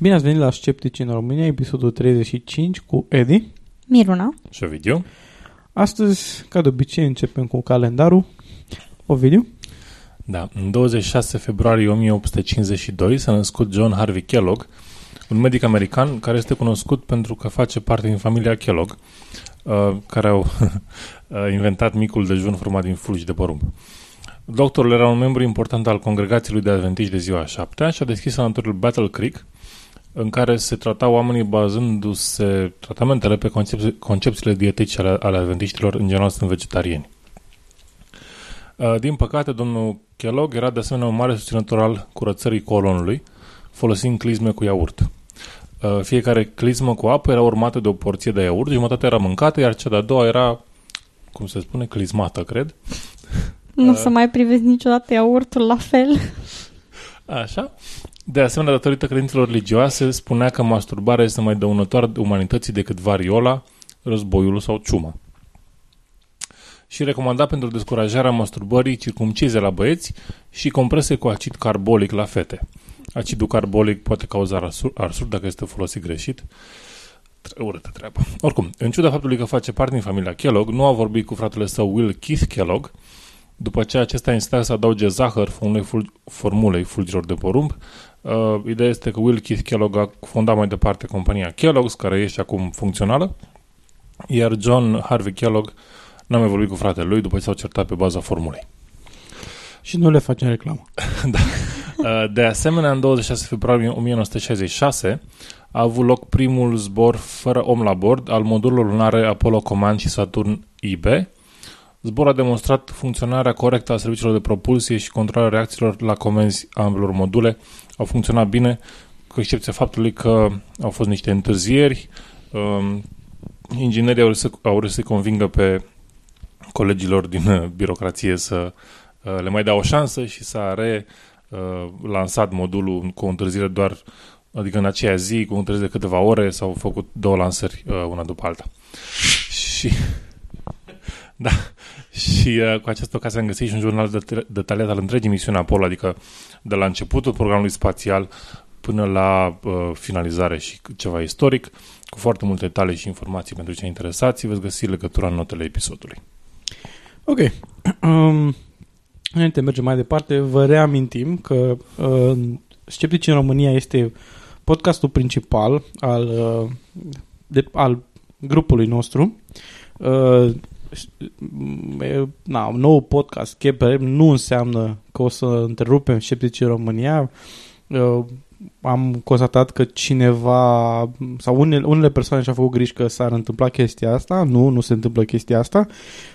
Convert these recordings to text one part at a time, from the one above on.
Bine ați venit la Sceptici în România, episodul 35 cu Edi. Miruna. Și Ovidiu. Astăzi, ca de obicei, începem cu calendarul. Ovidiu? Da, în 26 februarie 1852 s-a născut John Harvey Kellogg, un medic american care este cunoscut pentru că face parte din familia Kellogg, uh, care au uh, inventat micul dejun format din fulgi de porumb. Doctorul era un membru important al congregației lui de adventiști de ziua 7 și a deschis sanatoriul Battle Creek, în care se tratau oamenii bazându-se tratamentele pe concepți- concepțiile dietetice ale, ale adventiștilor, în general sunt vegetariani. Uh, Din păcate, domnul Kellogg era de asemenea un mare susținător al curățării colonului, folosind clisme cu iaurt. Uh, Fiecare clismă cu apă era urmată de o porție de iaurt, jumătate era mâncată, iar cea de-a doua era, cum se spune, clismată, cred. Nu să mai privezi niciodată iaurtul la fel. Așa. De asemenea, datorită credințelor religioase, spunea că masturbarea este mai dăunătoare umanității decât variola, războiul sau ciuma. Și recomanda pentru descurajarea masturbării circumcize la băieți și comprese cu acid carbolic la fete. Acidul carbolic poate cauza arsur, arsur dacă este folosit greșit. Tre- Urâtă treabă. Oricum, în ciuda faptului că face parte din familia Kellogg, nu a vorbit cu fratele său Will Keith Kellogg, după ce acesta insista să adauge zahăr formulei, ful- formulei fulgilor de porumb, uh, ideea este că Will Keith Kellogg a fondat mai departe compania Kellogg's, care este acum funcțională, iar John Harvey Kellogg n-a mai vorbit cu fratele lui după ce s-au certat pe baza formulei. Și nu le facem reclamă. Uh, De asemenea, în 26 februarie 1966 a avut loc primul zbor fără om la bord al modulului lunare Apollo Command și Saturn IB. Zborul a demonstrat funcționarea corectă a serviciilor de propulsie și controlarea reacțiilor la comenzi a ambelor module. Au funcționat bine, cu excepția faptului că au fost niște întârzieri. Um, Inginerii au reușit să- au reușit să convingă pe colegilor din uh, birocrație să uh, le mai dea o șansă și s-a re uh, lansat modulul cu o întârziere doar, adică în aceea zi, cu o întârziere de câteva ore, s-au făcut două lansări uh, una după alta. Și da, și uh, cu această ocazie am găsit și un jurnal det- detaliat al întregii misiuni Apollo, adică de la începutul programului spațial până la uh, finalizare și ceva istoric, cu foarte multe detalii și informații pentru cei interesați. Veți găsi legătura în notele episodului. Ok. Um, înainte de mergem mai departe, vă reamintim că uh, Sceptici în România este podcastul principal al, uh, de, al grupului nostru. Uh, e, na, un nou podcast, Chepe, nu înseamnă că o să întrerupem Sceptici în România. Uh, am constatat că cineva sau unele, unele persoane și-au făcut griji că s-ar întâmpla chestia asta. Nu, nu se întâmplă chestia asta.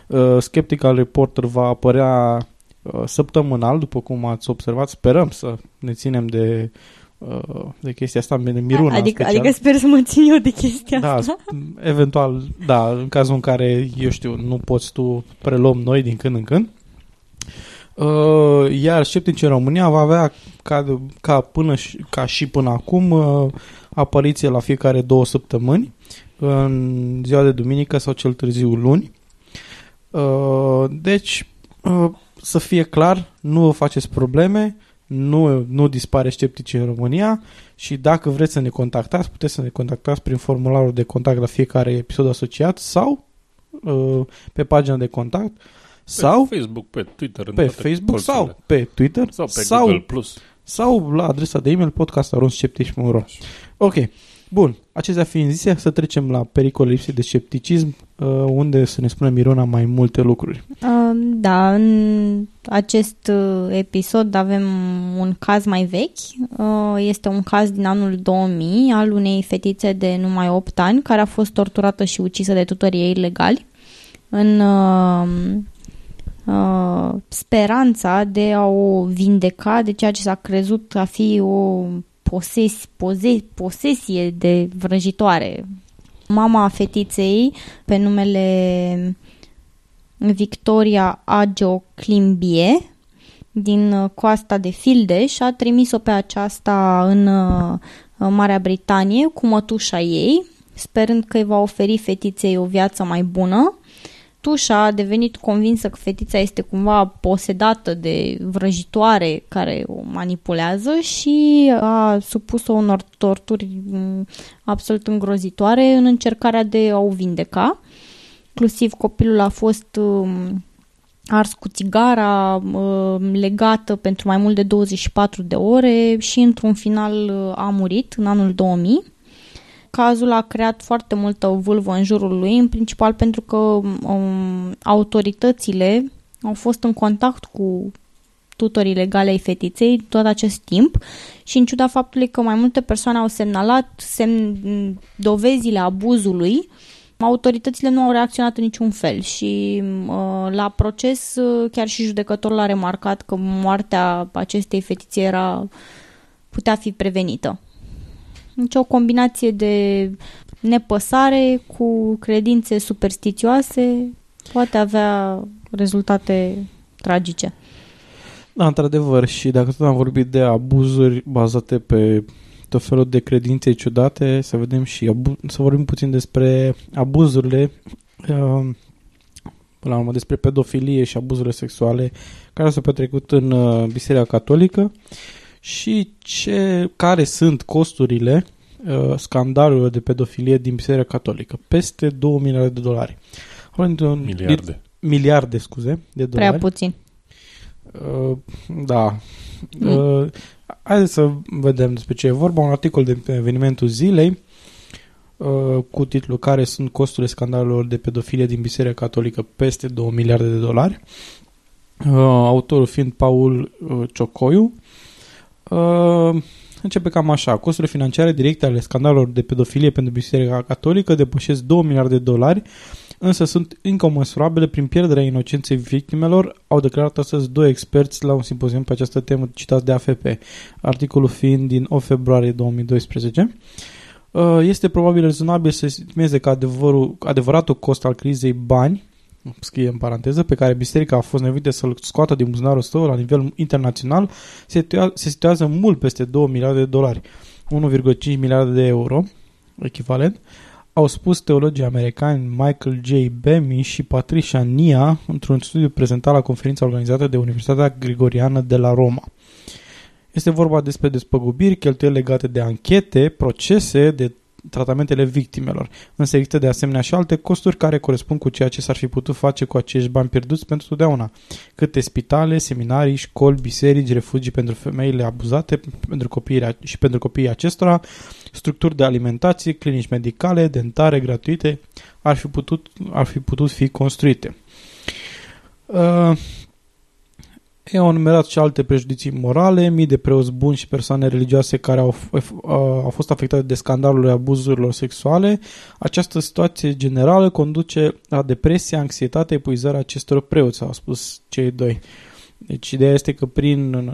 Uh, Skeptical Reporter va apărea uh, săptămânal, după cum ați observat. Sperăm să ne ținem de, uh, de chestia asta, de Miruna în adică, special. adică sper să mă țin eu de chestia Da, asta. sp- eventual, da, în cazul în care, eu știu, nu poți tu preluăm noi din când în când. Uh, iar Sceptici în România va avea ca, de- ca, până și, ca și până acum uh, apariție la fiecare două săptămâni în ziua de duminică sau cel târziu luni. Uh, deci, uh, să fie clar, nu vă faceți probleme, nu, nu dispare Sceptici în România și dacă vreți să ne contactați, puteți să ne contactați prin formularul de contact la fiecare episod asociat sau uh, pe pagina de contact sau pe Facebook, pe Twitter, în pe toate Facebook sau colțurile. pe Twitter sau pe sau, Google+. Plus. sau la adresa de e-mail podcast.sceptici.ro Ok, bun. Acestea fiind zise, să trecem la pericolul lipsei de scepticism uh, unde să ne spună Mirona mai multe lucruri. Uh, Da, în acest uh, episod avem un caz mai vechi. Uh, Este un caz din anul 2000 al unei fetițe de numai 8 ani care a fost torturată și ucisă de tutorii ei legali în uh, uh, speranța de a o vindeca de ceea ce s-a crezut a fi o poses, poze, posesie de vrăjitoare. Mama fetiței, pe numele Victoria Agio Climbie, din uh, coasta de Fildeș, a trimis-o pe aceasta în uh, Marea Britanie cu mătușa ei, sperând că îi va oferi fetiței o viață mai bună. Tușa a devenit convinsă că fetița este cumva posedată de vrăjitoare care o manipulează și a supus-o unor torturi mm, absolut îngrozitoare în încercarea de a o vindeca. Inclusiv copilul a fost um, ars cu țigara, um, legată pentru mai mult de 24 de ore și într-un final uh, a murit în anul 2000. Cazul a creat foarte multă vâlvă în jurul lui, în principal pentru că um, autoritățile au fost în contact cu tutorii legale ai fetiței tot acest timp și în ciuda faptului că mai multe persoane au semnalat semn, dovezile abuzului, autoritățile nu au reacționat în niciun fel și uh, la proces uh, chiar și judecătorul a remarcat că moartea acestei fetițe era putea fi prevenită. Deci o combinație de nepăsare cu credințe superstițioase poate avea rezultate tragice. Da, într-adevăr, și dacă tot am vorbit de abuzuri bazate pe tot felul de credințe ciudate, să vedem și abu- să vorbim puțin despre abuzurile uh, până la urmă despre pedofilie și abuzurile sexuale care s-au petrecut în uh, Biserica Catolică și ce, care sunt costurile uh, scandalurilor de pedofilie din Biserica Catolică. Peste 2 miliarde de dolari. Vorbim de un- Miliarde. miliarde, scuze, de dolari. Prea puțin. Uh, da. Mm. Uh, haideți să vedem despre ce e vorba. Un articol de pe evenimentul zilei uh, cu titlul Care sunt costurile scandalurilor de pedofilie din Biserica Catolică peste 2 miliarde de dolari. Uh, autorul fiind Paul uh, Ciocoiu. Uh, începe cam așa. Costurile financiare directe ale scandalurilor de pedofilie pentru Biserica Catolică depășesc 2 miliarde de dolari însă sunt incomensurabile prin pierderea inocenței victimelor, au declarat astăzi doi experți la un simpozium pe această temă citați de AFP, articolul fiind din 8 februarie 2012. Uh, Este probabil rezonabil să estimeze că adevărul, adevăratul cost al crizei bani, scrie în paranteză, pe care biserica a fost nevoită să-l scoată din buzunarul său la nivel internațional, se, situa- se situează mult peste 2 miliarde de dolari, 1,5 miliarde de euro, echivalent, au spus teologii americani Michael J. Bemi și Patricia Nia într-un studiu prezentat la conferința organizată de Universitatea Grigoriană de la Roma. Este vorba despre despăgubiri, cheltuieli legate de anchete, procese, de tratamentele victimelor. Însă există de asemenea și alte costuri care corespund cu ceea ce s-ar fi putut face cu acești bani pierduți pentru totdeauna. Câte spitale, seminarii, școli, biserici, refugii pentru femeile abuzate pentru copiii, și pentru copiii acestora, structuri de alimentație, clinici medicale, dentare gratuite ar fi putut, ar fi, putut fi construite. Uh, ei au numerat și alte prejudicii morale, mii de preoți buni și persoane religioase care au, f- uh, au fost afectate de scandalurile abuzurilor sexuale. Această situație generală conduce la depresie, anxietate, epuizarea acestor preoți, au spus cei doi. Deci ideea este că prin,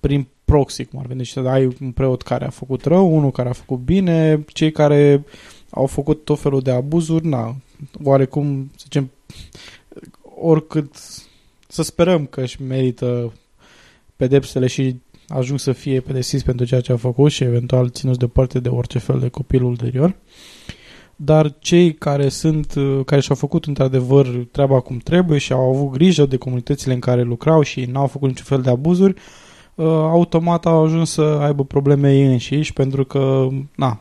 prin proxy, cum ar veni, deci ai un preot care a făcut rău, unul care a făcut bine, cei care au făcut tot felul de abuzuri, na, oarecum, să zicem, oricât să sperăm că își merită pedepsele și ajung să fie pedepsiți pentru ceea ce au făcut și eventual ținuți deoparte de orice fel de copil ulterior. Dar cei care sunt, care și-au făcut într-adevăr treaba cum trebuie și au avut grijă de comunitățile în care lucrau și n-au făcut niciun fel de abuzuri, uh, automat au ajuns să aibă probleme ei înșiși pentru că, na,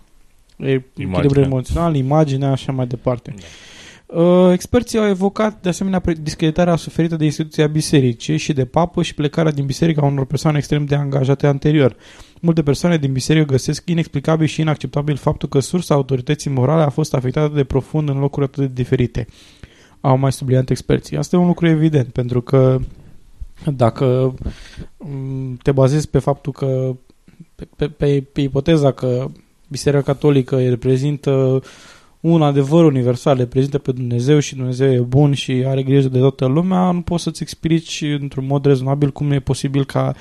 e echilibru emoțional, imaginea, așa mai departe. Da. Uh, experții au evocat de asemenea pre- discreditarea suferită de instituția bisericii și de papă și plecarea din biserică a unor persoane extrem de angajate anterior. Multe persoane din biserică găsesc inexplicabil și inacceptabil faptul că sursa autorității morale a fost afectată de profund în locuri atât de diferite. Au mai subliniat experții. Asta e un lucru evident, pentru că dacă mm, te bazezi pe faptul că pe, pe, pe, pe ipoteza că Biserica Catolică reprezintă un adevăr universal, reprezintă pe Dumnezeu și Dumnezeu e bun și are grijă de toată lumea, nu poți să-ți explici într-un mod rezonabil cum e posibil ca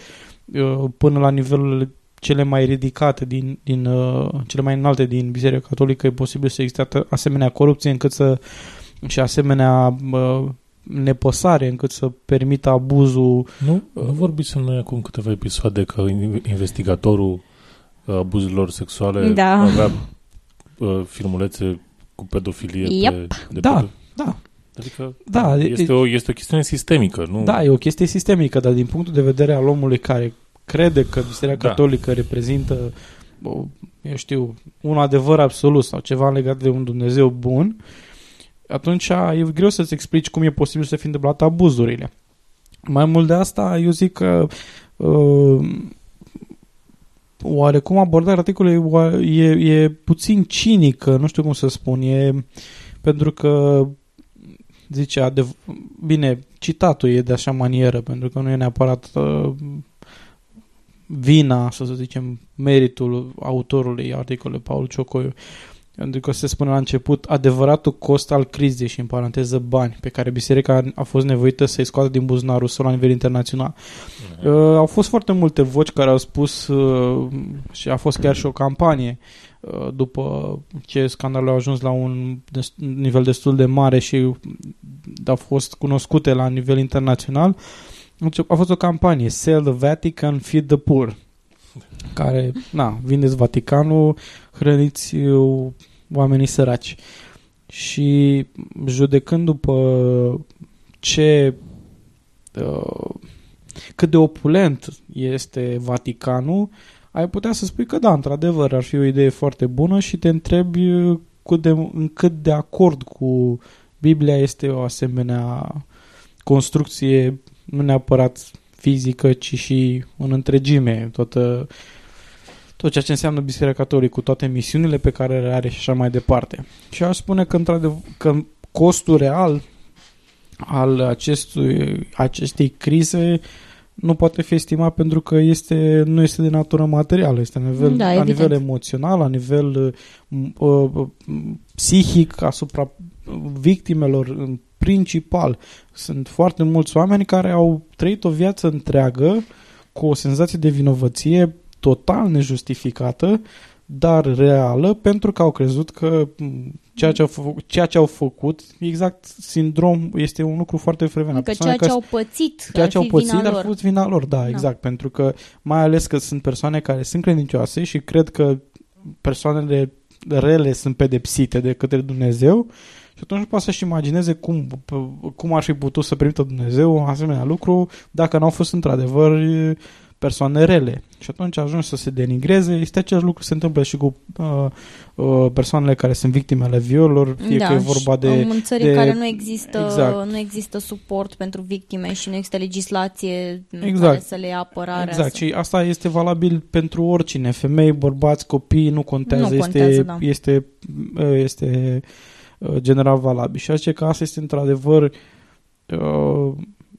uh, până la nivelul cele mai ridicate din, din uh, cele mai înalte din Biserica Catolică e posibil să existe atât- asemenea corupție încât să și asemenea uh, nepăsare încât să permită abuzul Nu, nu vorbisem noi acum câteva episoade că in- investigatorul uh, abuzurilor sexuale Da. avea uh, filmulețe cu pedofilie Yep. pe, de Da, pedo- da, Adică Da, e- este, o, este o chestiune sistemică, nu? Da, e o chestie sistemică, dar din punctul de vedere al omului care crede că Biserica Da. Catolică reprezintă, o, eu știu, un adevăr absolut sau ceva legat de un Dumnezeu bun, atunci e greu să-ți explici cum e posibil să fie întâmplat abuzurile. Mai mult de asta, eu zic că uh, oarecum abordarea articolului oa- e, e puțin cinică, nu știu cum să spun, e pentru că zice, adev- bine, citatul e de așa manieră, pentru că nu e neapărat uh, vina, să zicem, meritul autorului articolului Paul Ciocoiu. Pentru că se spune la început adevăratul cost al crizei și în paranteză bani pe care biserica a fost nevoită să-i scoată din buzunarul său la nivel internațional. Uh, au fost foarte multe voci care au spus uh, și a fost chiar și o campanie uh, după ce scandalul a ajuns la un des- nivel destul de mare și a fost cunoscute la nivel internațional. Deci A fost o campanie, Sell the Vatican, Feed the Poor, care, na, vindeți Vaticanul, hrăniți uh, oamenii săraci. Și judecând după ce uh, cât de opulent este Vaticanul, ai putea să spui că da, într-adevăr, ar fi o idee foarte bună și te întrebi uh, cât de, în cât de acord cu Biblia este o asemenea construcție, nu neapărat fizică, ci și în întregime, toată, tot ceea ce înseamnă Biserica Catolică, cu toate misiunile pe care le are și așa mai departe. Și aș spune că, într-adevăr, că costul real al acestui, acestei crize nu poate fi estimat pentru că este, nu este de natură materială, este la nivel, Da, la evident. nivel emoțional, la nivel uh, uh, psihic, asupra victimelor în principal. Sunt foarte mulți oameni care au trăit o viață întreagă cu o senzație de vinovăție total nejustificată, dar reală, pentru că au crezut că m, ceea ce au, făcut, ceea ce au făcut, exact sindrom, este un lucru foarte frecvent. Adică Persoane ceea ce care- au pățit ceea ar ce au fi pățit vina ar lor. fi fost vina lor, da, Da. exact, pentru că mai ales că sunt persoane care sunt credincioase și cred că persoanele rele sunt pedepsite de către Dumnezeu și atunci nu poate să-și imagineze cum, cum ar fi putut să permită Dumnezeu un asemenea lucru dacă n-au fost într-adevăr persoane rele. Și atunci ajunge să se denigreze. Este același lucru se întâmplă și cu uh, uh, persoanele care sunt victimele violor, fie da, că e vorba și de... în țări de- în care nu există, Exact. nu există suport pentru victime și nu există legislație Exact. care să le ia apărarea. Exact, să... și asta este valabil pentru oricine, femei, bărbați, copii, nu contează, Nu contează, este, da. este, este uh, general valabil. Și zice că asta este într-adevăr, uh,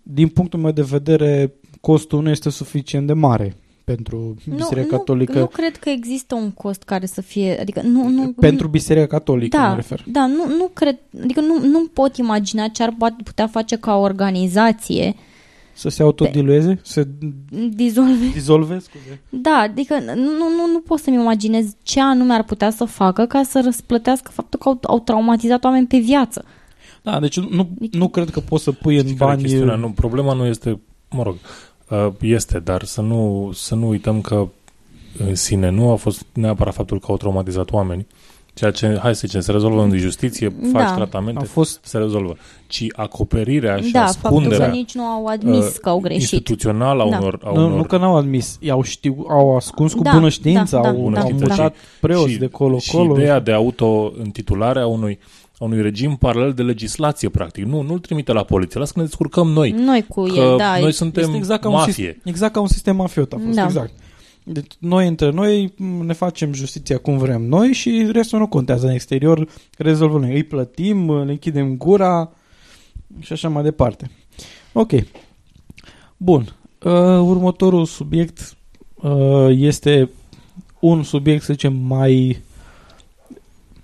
din punctul meu de vedere, costul nu este suficient de mare pentru Biserica nu, Catolică. Nu cred că există un cost care să fie, adică nu, nu pentru Biserica Catolică da, mă refer. Da, nu, nu cred, adică nu, nu pot imagina ce ar poate- putea face ca organizație Să se autodilueze, să se dizolve. dizolve, scuze. Da, adică nu, nu, nu pot să-mi imaginez ce anume ar putea să facă ca să răsplătească faptul că au, au traumatizat oameni pe viață. Da, deci nu, nu cred că poți să pui în Știi care e bani... chestiunea? Nu, problema nu este, mă rog, uh, este, dar să nu, să nu uităm că în sine nu a fost neapărat faptul că au traumatizat oameni, ceea ce, hai să zicem, se rezolvă în justiție, faci Da. tratamente, A fost se rezolvă, ci acoperirea și da, faptul ascunderea că nici nu au admis uh, că au greșit. instituțională a Da. unor, a Nu, unor nu că n-au admis, i-au, știu, au ascuns cu Da, bună știință, da, au, da, au da. mutat preoți și, de colo și colo. ideea de auto-intitulare a unui, a unui regim paralel de legislație, practic. Nu, nu-l trimite la poliție, lasă că ne descurcăm noi. Noi cu Că el, da. noi suntem Este exact ca, un mafie. sistem, exact ca un sistem mafiot a fost, Da. exact. Deci noi între noi m, ne facem justiția cum vrem noi și restul nu contează în exterior, rezolvăm noi. Îi plătim, le închidem gura și așa mai departe. Ok. Bun. Uh, următorul subiect uh, este un subiect, să zicem, mai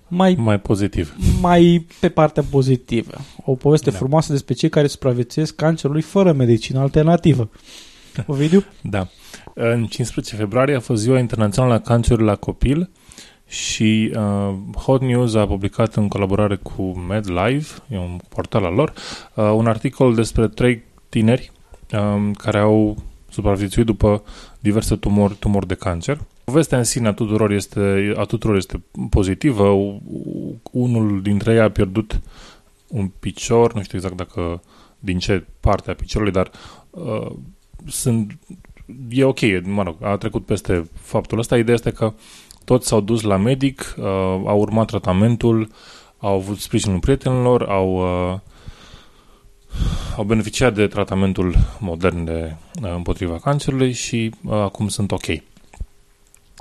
mai Mai pozitiv. mai pe partea pozitivă. O poveste Da. frumoasă despre cei care supraviețuiesc cancerului fără medicină alternativă. Ovidiu? Da. În 15 februarie a fost ziua internațională a cancerului la copil și uh, Hot News a publicat în colaborare cu MedLive, e un portal al lor, uh, un articol despre trei tineri um, care au supraviețuit după diverse tumori, tumori de cancer. Povestea în sine a tuturor este, a tuturor este pozitivă. U- u- Unul dintre ei a pierdut un picior, nu știu exact dacă din ce parte a piciorului, dar uh, sunt, e ok, mă rog, a trecut peste faptul ăsta. Ideea este că toți s-au dus la medic, uh, au urmat tratamentul, au avut sprijinul prietenilor, au, uh, au beneficiat de tratamentul modern de, uh, împotriva cancerului și uh, acum sunt ok.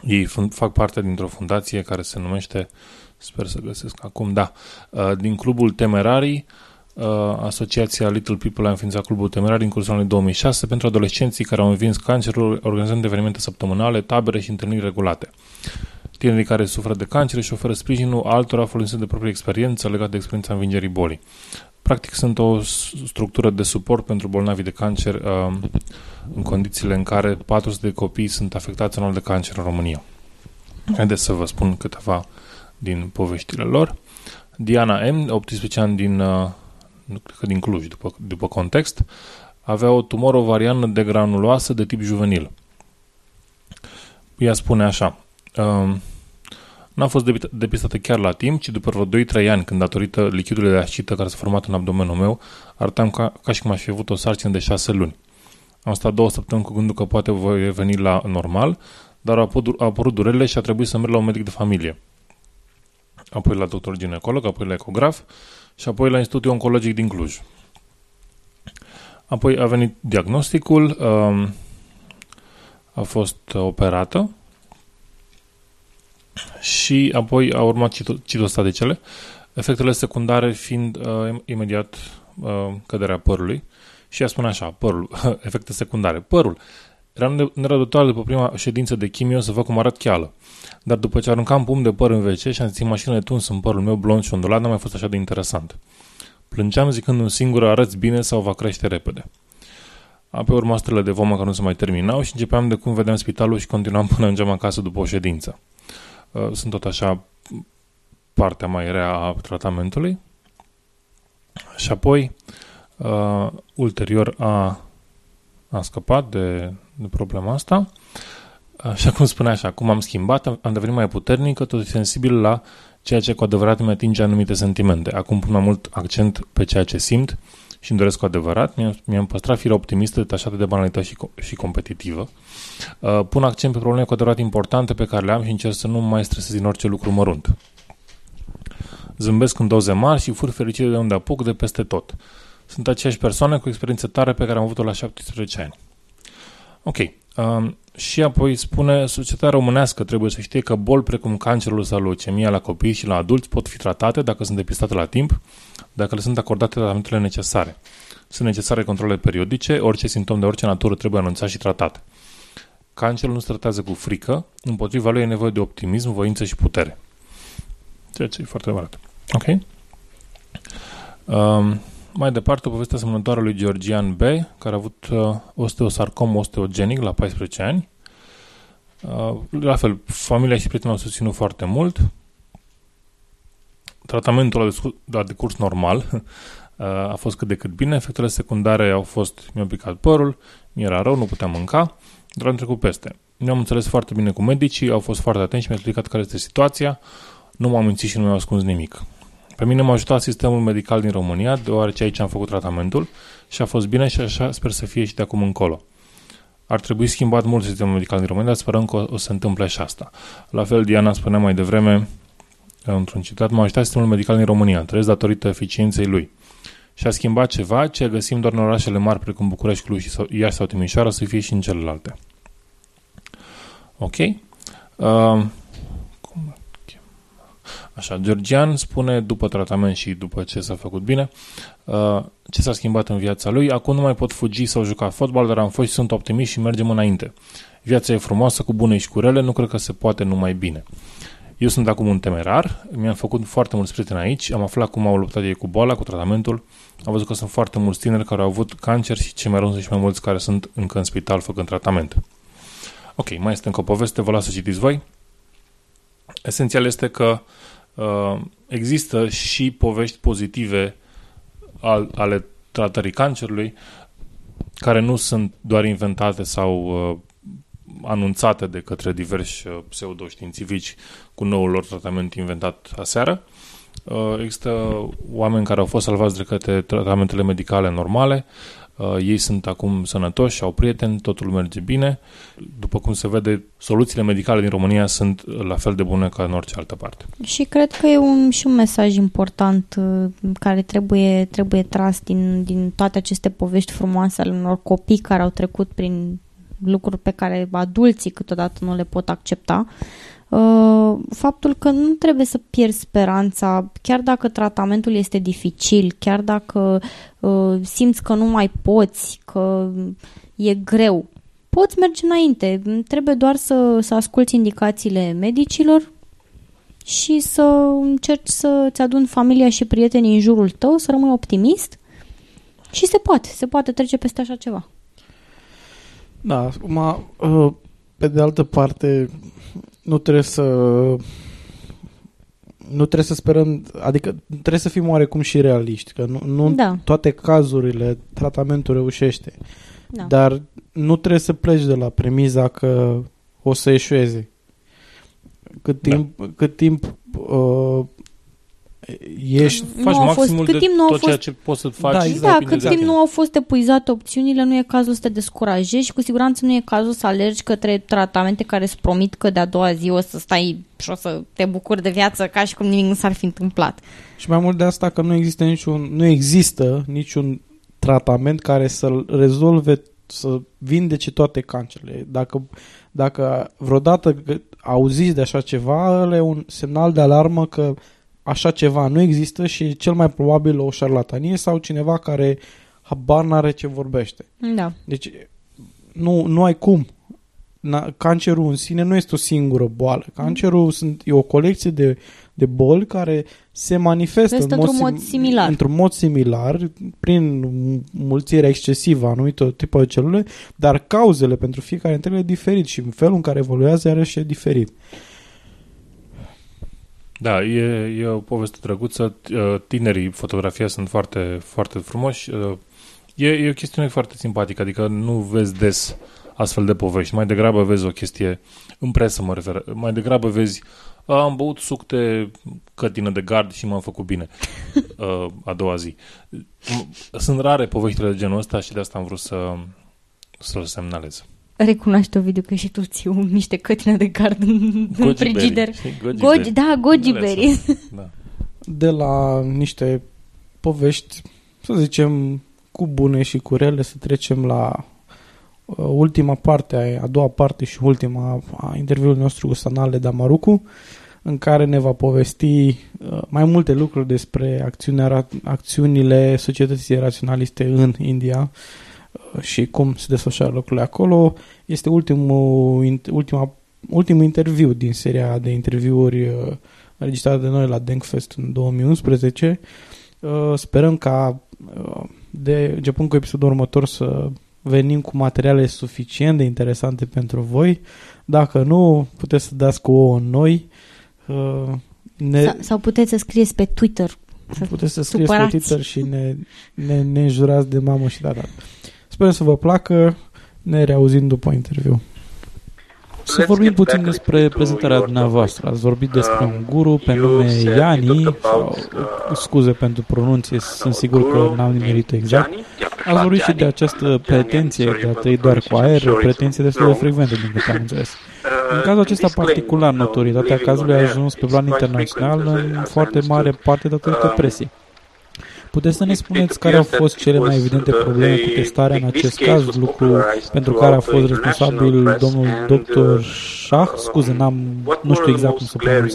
Ei fun- fac parte dintr-o fundație care se numește, sper să găsesc acum, da, uh, din clubul Temerarii, uh, Asociația Little People a înființat clubul Temerarii în cursul anului 2006 pentru adolescenții care au învins cancerul, organizând evenimente săptămânale, tabere și întâlniri regulate. Tinerii care suferă de cancer și oferă sprijinul altora folosind de proprie experiență legată de experiența învingerii bolii. Practic sunt o s- structură de suport pentru bolnavii de cancer uh, în condițiile în care 400 de copii sunt afectați anual de cancer în România. Haideți să vă spun câteva din poveștile lor. Diana M, 18 ani din, uh, nu cred că din Cluj, după, după context, avea o tumoră ovariană de granuloasă de tip juvenil. Ea spune așa, um, n-a fost debit- depistată chiar la timp, ci după vreo 2-3 ani, când datorită lichidului de ascită care s-a format în abdomenul meu, arătam ca, ca și cum aș fi avut o sarcină de 6 luni. Am stat două săptămâni cu gândul că poate voi veni la normal, dar au apărut, au apărut durerile și a trebuit să merg la un medic de familie. Apoi la doctor ginecolog, apoi la ecograf și apoi la Institutul Oncologic din Cluj. Apoi a venit diagnosticul, um, a fost operată și apoi a urmat cito- citostaticele, efectele secundare fiind uh, imediat uh, căderea părului. Și ea spune așa, părul, efecte secundare. Părul. Eram nerăbdătoare după prima ședință de chimio să văd cum arăt cheală. Dar după ce aruncam pum de păr în WC și am simțit mașină de tuns în părul meu blond și ondulat, n-a mai fost așa de interesant. Plângeam zicând un singur arăți bine sau va crește repede. Apoi urma stele de vomă care nu se mai terminau și începeam de cum vedeam spitalul și continuam până ajungeam acasă după o ședință. Uh, Sunt tot așa partea mai rea a tratamentului. Și apoi, uh, ulterior, a, a scăpat de, de problema asta. Așa cum spunea așa, cum am schimbat, am am devenit mai puternică, tot sensibil la ceea ce cu adevărat îmi atinge anumite sentimente. Acum pun mai mult accent pe ceea ce simt și îmi doresc cu adevărat. Mi-am, mi-am păstrat firea optimistă, detașată de banalitate și, co- și competitivă. Uh, pun accent pe probleme cu adevărat importante pe care le am și încerc să nu mă mai stresez din orice lucru mărunt. Zâmbesc în doze mari și fur fericit de unde apuc de peste tot. Sunt aceeași persoane cu experiențe tare pe care am avut-o la 17 ani. Ok. Um, și apoi spune, societatea românească trebuie să știe că boli precum cancerul sau leucemia la copii și la adulți pot fi tratate dacă sunt depistate la timp, dacă le sunt acordate tratamentele necesare. Sunt necesare controle periodice, orice simptom de orice natură trebuie anunțat și tratat. Cancerul nu se tratează cu frică, împotriva lui e nevoie de optimism, voință și putere. Ceea ce e foarte adevărat. Ok? Um, mai departe, o poveste asemănătoare lui Georgian B., care a avut uh, osteosarcom osteogenic la 14 ani. Uh, la fel, familia și prietenii au susținut foarte mult. Tratamentul a, descu- a decurs normal, uh, a fost cât de cât bine. Efectele secundare au fost, mi-a picat părul, mi era rău, nu puteam mânca, dar am trecut peste. Ne-am înțeles foarte bine cu medicii, au fost foarte atenți și mi-au explicat care este situația. Nu m-am mințit și nu mi-au ascuns nimic. Pe mine m-a ajutat sistemul medical din România, deoarece aici am făcut tratamentul și a fost bine și așa sper să fie și de acum încolo. Ar trebui schimbat mult sistemul medical din România, dar sperăm că o, o să se întâmple și asta. La fel, Diana spunea mai devreme, într-un citat, m-a ajutat sistemul medical din România, trăiesc datorită eficienței lui. Și a schimbat ceva ce găsim doar în orașele mari precum București, Cluj, sau, Iași sau Timișoara să fie și în celelalte. Ok? Uh, cum Așa, Georgian spune, după tratament și după ce s-a făcut bine, uh, ce s-a schimbat în viața lui. Acum nu mai pot fugi sau juca fotbal, dar am fost și sunt optimist și mergem înainte. Viața e frumoasă, cu bune și cu rele, nu cred că se poate numai bine. Eu sunt acum un temerar, mi-am făcut foarte mulți prieteni aici, am aflat cum au luptat ei cu boala, cu tratamentul, am văzut că sunt foarte mulți tineri care au avut cancer și ce mai rău și mai mulți care sunt încă în spital făcând tratament. Ok, mai este încă o poveste, vă las să citiți voi. Esențial este că uh, există și povești pozitive al, ale tratării cancerului care nu sunt doar inventate sau uh, anunțate de către diversi uh, pseudoștiințifici cu noul lor tratament inventat aseară. Uh, există oameni care au fost salvați de către tratamentele medicale normale, uh, ei sunt acum sănătoși, au prieteni, totul merge bine. După cum se vede, soluțiile medicale din România sunt la fel de bune ca în orice altă parte. Și cred că e un, și un mesaj important care trebuie, trebuie tras din, din toate aceste povești frumoase ale unor copii care au trecut prin lucruri pe care adulții câteodată nu le pot accepta, uh, faptul că nu trebuie să pierzi speranța, chiar dacă tratamentul este dificil, chiar dacă uh, simți că nu mai poți, că e greu, poți merge înainte. Trebuie doar să, să asculți indicațiile medicilor și să încerci să-ți aduni familia și prietenii în jurul tău, să rămâi optimist și se poate, se poate trece peste așa ceva. Da, acum, uh, pe de altă parte, nu trebuie să nu trebuie să sperăm, adică trebuie să fim oarecum și realiști, că nu, nu da. toate cazurile tratamentul reușește. Da. Dar nu trebuie să pleci de la premiza că o să eșueze. Cât da. timp, da. cât timp uh, ești, faci nu maximul fost, cât timp nu tot fost, ceea ce poți să faci. Da, exact, da cât timp nu au fost epuizate opțiunile, nu e cazul să te descurajezi și cu siguranță nu e cazul să alergi către tratamente care îți promit că de-a doua zi o să stai și o să te bucuri de viață ca și cum nimic nu s-ar fi întâmplat. Și mai mult de asta că nu există niciun, nu există niciun tratament care să rezolve, să vindece toate cancerele. Dacă, dacă vreodată auziți de așa ceva, ăla e un semnal de alarmă că așa ceva nu există și cel mai probabil o șarlatanie sau cineva care habar n-are ce vorbește. Da. Deci nu, nu ai cum. Na, cancerul în sine nu este o singură boală. Cancerul sunt, e o colecție de, de boli care se manifestă în mod, mod similar. într-un mod similar prin mulțirea excesivă a anumitor tipuri de celule, dar cauzele pentru fiecare dintre ele diferit și în felul în care evoluează iarăși e diferit. Da, e, e o poveste drăguță. Uh, tinerii fotografia sunt foarte, foarte frumoși. Uh, e, e o chestiune foarte simpatică, adică nu vezi des astfel de povești. Mai degrabă vezi o chestie, în presă mă refer, mai degrabă vezi am băut suc de cătină de gard și m-am făcut bine uh, a doua zi. Sunt rare poveștile de genul ăsta și de asta am vrut să, să-l semnalez recunoaște Ovidiu că și tu ții niște cătine de gard în, în frigider. Goji, da, goji berry. Da. De la niște povești, să zicem, cu bune și cu rele, să trecem la uh, ultima parte, a doua parte și ultima a interviului nostru cu Sanale Damarucu, în care ne va povesti uh, mai multe lucruri despre acțiunea, acțiunile societății raționaliste în India, și cum se desfășoară lucrurile acolo. Este ultimul, ultima, ultimul interviu din seria de interviuri uh, înregistrate de noi la Denkfest în 2011. Uh, sperăm ca uh, de începând cu episodul următor să venim cu materiale suficient de interesante pentru voi. Dacă nu, puteți să dați cu ouă în noi. Ne... Sau, sau puteți să scrieți pe Twitter. Puteți să scrieți supărați. pe Twitter și ne, ne, ne înjurați de mamă și de dat. Sper să vă placă. Ne reauzim după interviu. Să vorbim puțin despre prezentarea dumneavoastră. Ați vorbit despre un guru pe nume Iani, sau, scuze pentru pronunție, sunt sigur că n-am nimerit exact. Ați vorbit și de această pretenție de a trăi doar cu aer, o pretenție destul de frecventă, din câte am înțeles. În cazul acesta particular, notorietatea cazului a ajuns pe plan internațional în foarte mare parte datorită presiei. Puteți să ne spuneți care au fost cele mai evidente probleme cu testarea în acest caz, lucru pentru care a fost responsabil domnul dr. Shah? Scuze, n-am, nu știu exact cum să pronunț.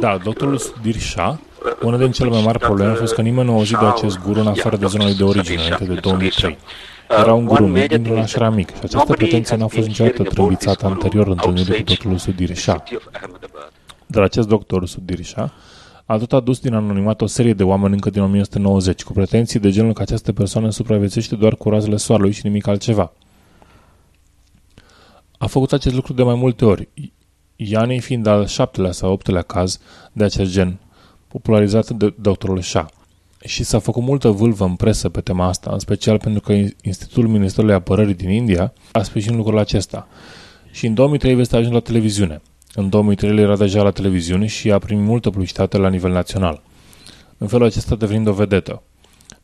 Da, doctorul Sudir Shah, una din cele mai mari probleme a fost că nimeni nu a auzit de acest guru în afară de zona de origine, înainte de 2003. Era un guru mic dintr-un așara mic și această pretenție n-a fost niciodată trâmbițată anterior întâlnirii cu doctorul Sudir Shah. Dar acest doctor Sudir Shah a tot adus din anonimat o serie de oameni încă din 1990, cu pretenții de genul că această persoană supraviețuiește doar cu razele soarelui și nimic altceva. A făcut acest lucru de mai multe ori, Ianei fiind al șaptelea sau optelea caz de acest gen, popularizat de doctorul Shah. Și s-a făcut multă vâlvă în presă pe tema asta, în special pentru că Institutul Ministerului Apărării din India a sprijinit lucrul acesta. Și în 2003 veste a ajuns la televiziune. În 2003 era deja la televiziune și a primit multă publicitate la nivel național. În felul acesta devenind o vedetă.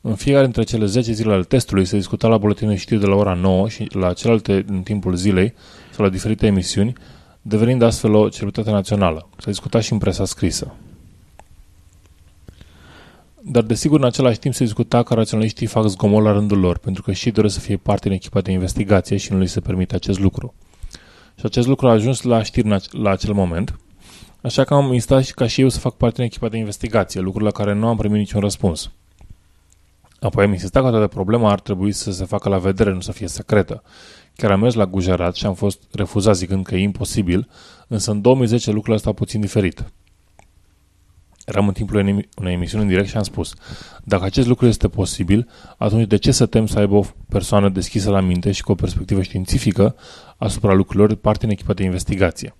În fiecare dintre cele 10 zile ale testului se discuta la buletinul știri de la ora 9 și la celelalte în timpul zilei sau la diferite emisiuni, devenind astfel o celebritate națională. Se discuta și în presa scrisă. Dar desigur în același timp se discuta că raționaliștii fac zgomot la rândul lor, pentru că și doresc să fie parte în echipa de investigație și nu li se permite acest lucru. Și acest lucru a ajuns la știri la acel moment, așa că am insistat și ca și eu să fac parte în echipa de investigație, lucruri la care nu am primit niciun răspuns. Apoi am insistat că toată problema ar trebui să se facă la vedere, nu să fie secretă. Chiar am mers la Gujarat și am fost refuzat zicând că e imposibil, însă în 2010 lucrurile astea puțin diferit. Eram în timpul unei emisiuni în direct și am spus, dacă acest lucru este posibil, atunci de ce să tem să aibă o persoană deschisă la minte și cu o perspectivă științifică asupra lucrurilor parte în echipa de investigație?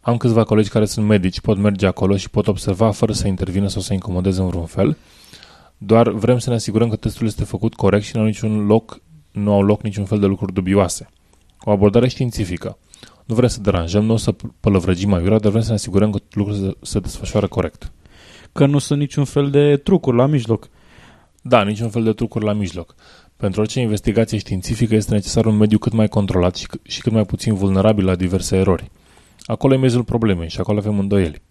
Am câțiva colegi care sunt medici, pot merge acolo și pot observa fără să intervină sau să incomodeze în vreun fel. Doar vrem să ne asigurăm că testul este făcut corect și nu au niciun loc, nu au loc niciun fel de lucruri dubioase. O abordare științifică. Nu vrem să deranjăm, nu o să pălăvrăgim mai dar vrem să ne asigurăm că lucrurile se desfășoară corect că nu sunt niciun fel de trucuri la mijloc. Da, niciun fel de trucuri la mijloc. Pentru orice investigație științifică este necesar un mediu cât mai controlat și, și cât mai puțin vulnerabil la diverse erori. Acolo e mezul problemei și acolo avem îndoieli.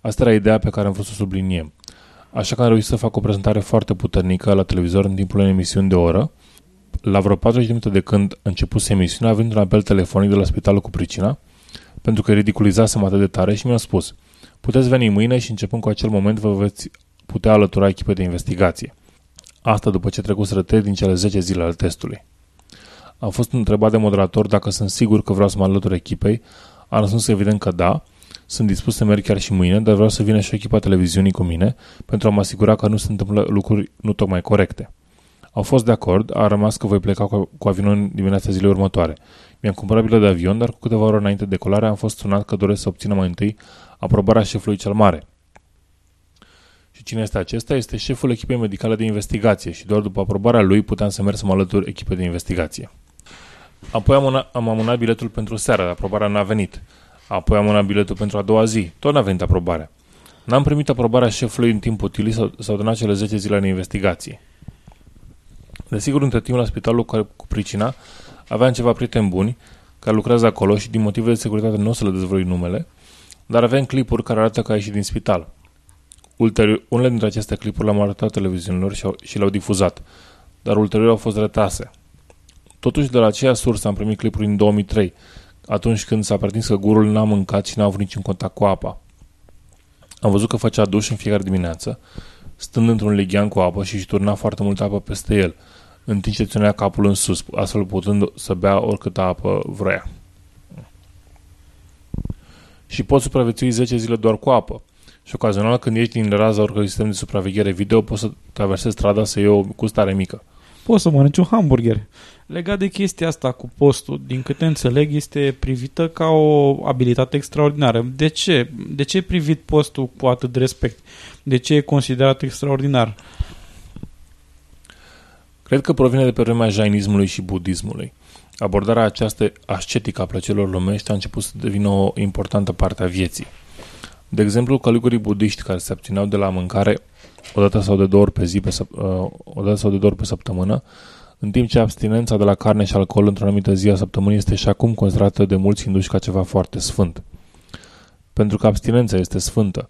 Asta era ideea pe care am vrut să o subliniem. Așa că am reușit să fac o prezentare foarte puternică la televizor în timpul unei emisiuni de oră. La vreo 40 de minute de când a început emisiunea, a venit un apel telefonic de la spitalul cu pricina, pentru că ridiculizasem atât de tare și mi-a spus – Puteți veni mâine și începând cu acel moment vă veți putea alătura echipei de investigație. Asta după ce trecuseră 3 din cele 10 zile ale testului. Am fost întrebat de moderator dacă sunt sigur că vreau să mă alătur echipei. Am răspuns evident că da. Sunt dispus să merg chiar și mâine, dar vreau să vină și echipa televiziunii cu mine pentru a mă asigura că nu se întâmplă lucruri nu tocmai corecte. Au fost de acord, a rămas că voi pleca cu, cu avionul în dimineața zilei următoare. Mi-am cumpărat bilet de avion, dar cu câteva ore înainte de decolare am fost sunat că doresc să obțină mai întâi aprobarea șefului cel mare. Și cine este acesta? Este șeful echipei medicale de investigație și doar după aprobarea lui puteam să merg să mă alătur echipei de investigație. Apoi am, una, am amânat biletul pentru seară, aprobarea n-a venit. Apoi am amânat biletul pentru a doua zi, tot n-a venit aprobarea. N-am primit aprobarea șefului în timp util sau s-au donat cele 10 zile în investigație. Desigur, între timp la spitalul cu pricina aveam ceva prieteni buni care lucrează acolo și din motive de securitate nu o să le dezvălui numele, dar avem clipuri care arată că a ieșit din spital. Ulterior, unele dintre aceste clipuri le-am arătat televiziunilor și, și le-au difuzat, dar ulterior au fost retrase. Totuși, de la aceea sursă am primit clipuri în 2003, atunci când s-a pretins că gurul n-a mâncat și n-a avut niciun contact cu apa. Am văzut că făcea duș în fiecare dimineață, stând într-un lighean cu apă și își turna foarte multă apă peste el, în timp ce ținea capul în sus, astfel putând să bea oricâtă apă vrea și poți supraviețui 10 zile doar cu apă. Și ocazional când ești din raza oricărui sistem de supraveghere video, poți să traversezi strada să iei o gustare mică. Poți să mănânci un hamburger. Legat de chestia asta cu postul, din câte înțeleg, este privită ca o abilitate extraordinară. De ce? De ce e privit postul cu atât de respect? De ce e considerat extraordinar? Cred că provine de pe vremea jainismului și budismului. Abordarea aceasta ascetică a plăcerilor lumești a început să devină o importantă parte a vieții. De exemplu, călugării budiști care se abțineau de la mâncare o dată sau de două ori pe zi, pe, săp- uh, o dată sau de două ori pe săptămână, în timp ce abstinența de la carne și alcool într-o anumită zi a săptămânii este și acum considerată de mulți hinduși ca ceva foarte sfânt. Pentru că abstinența este sfântă.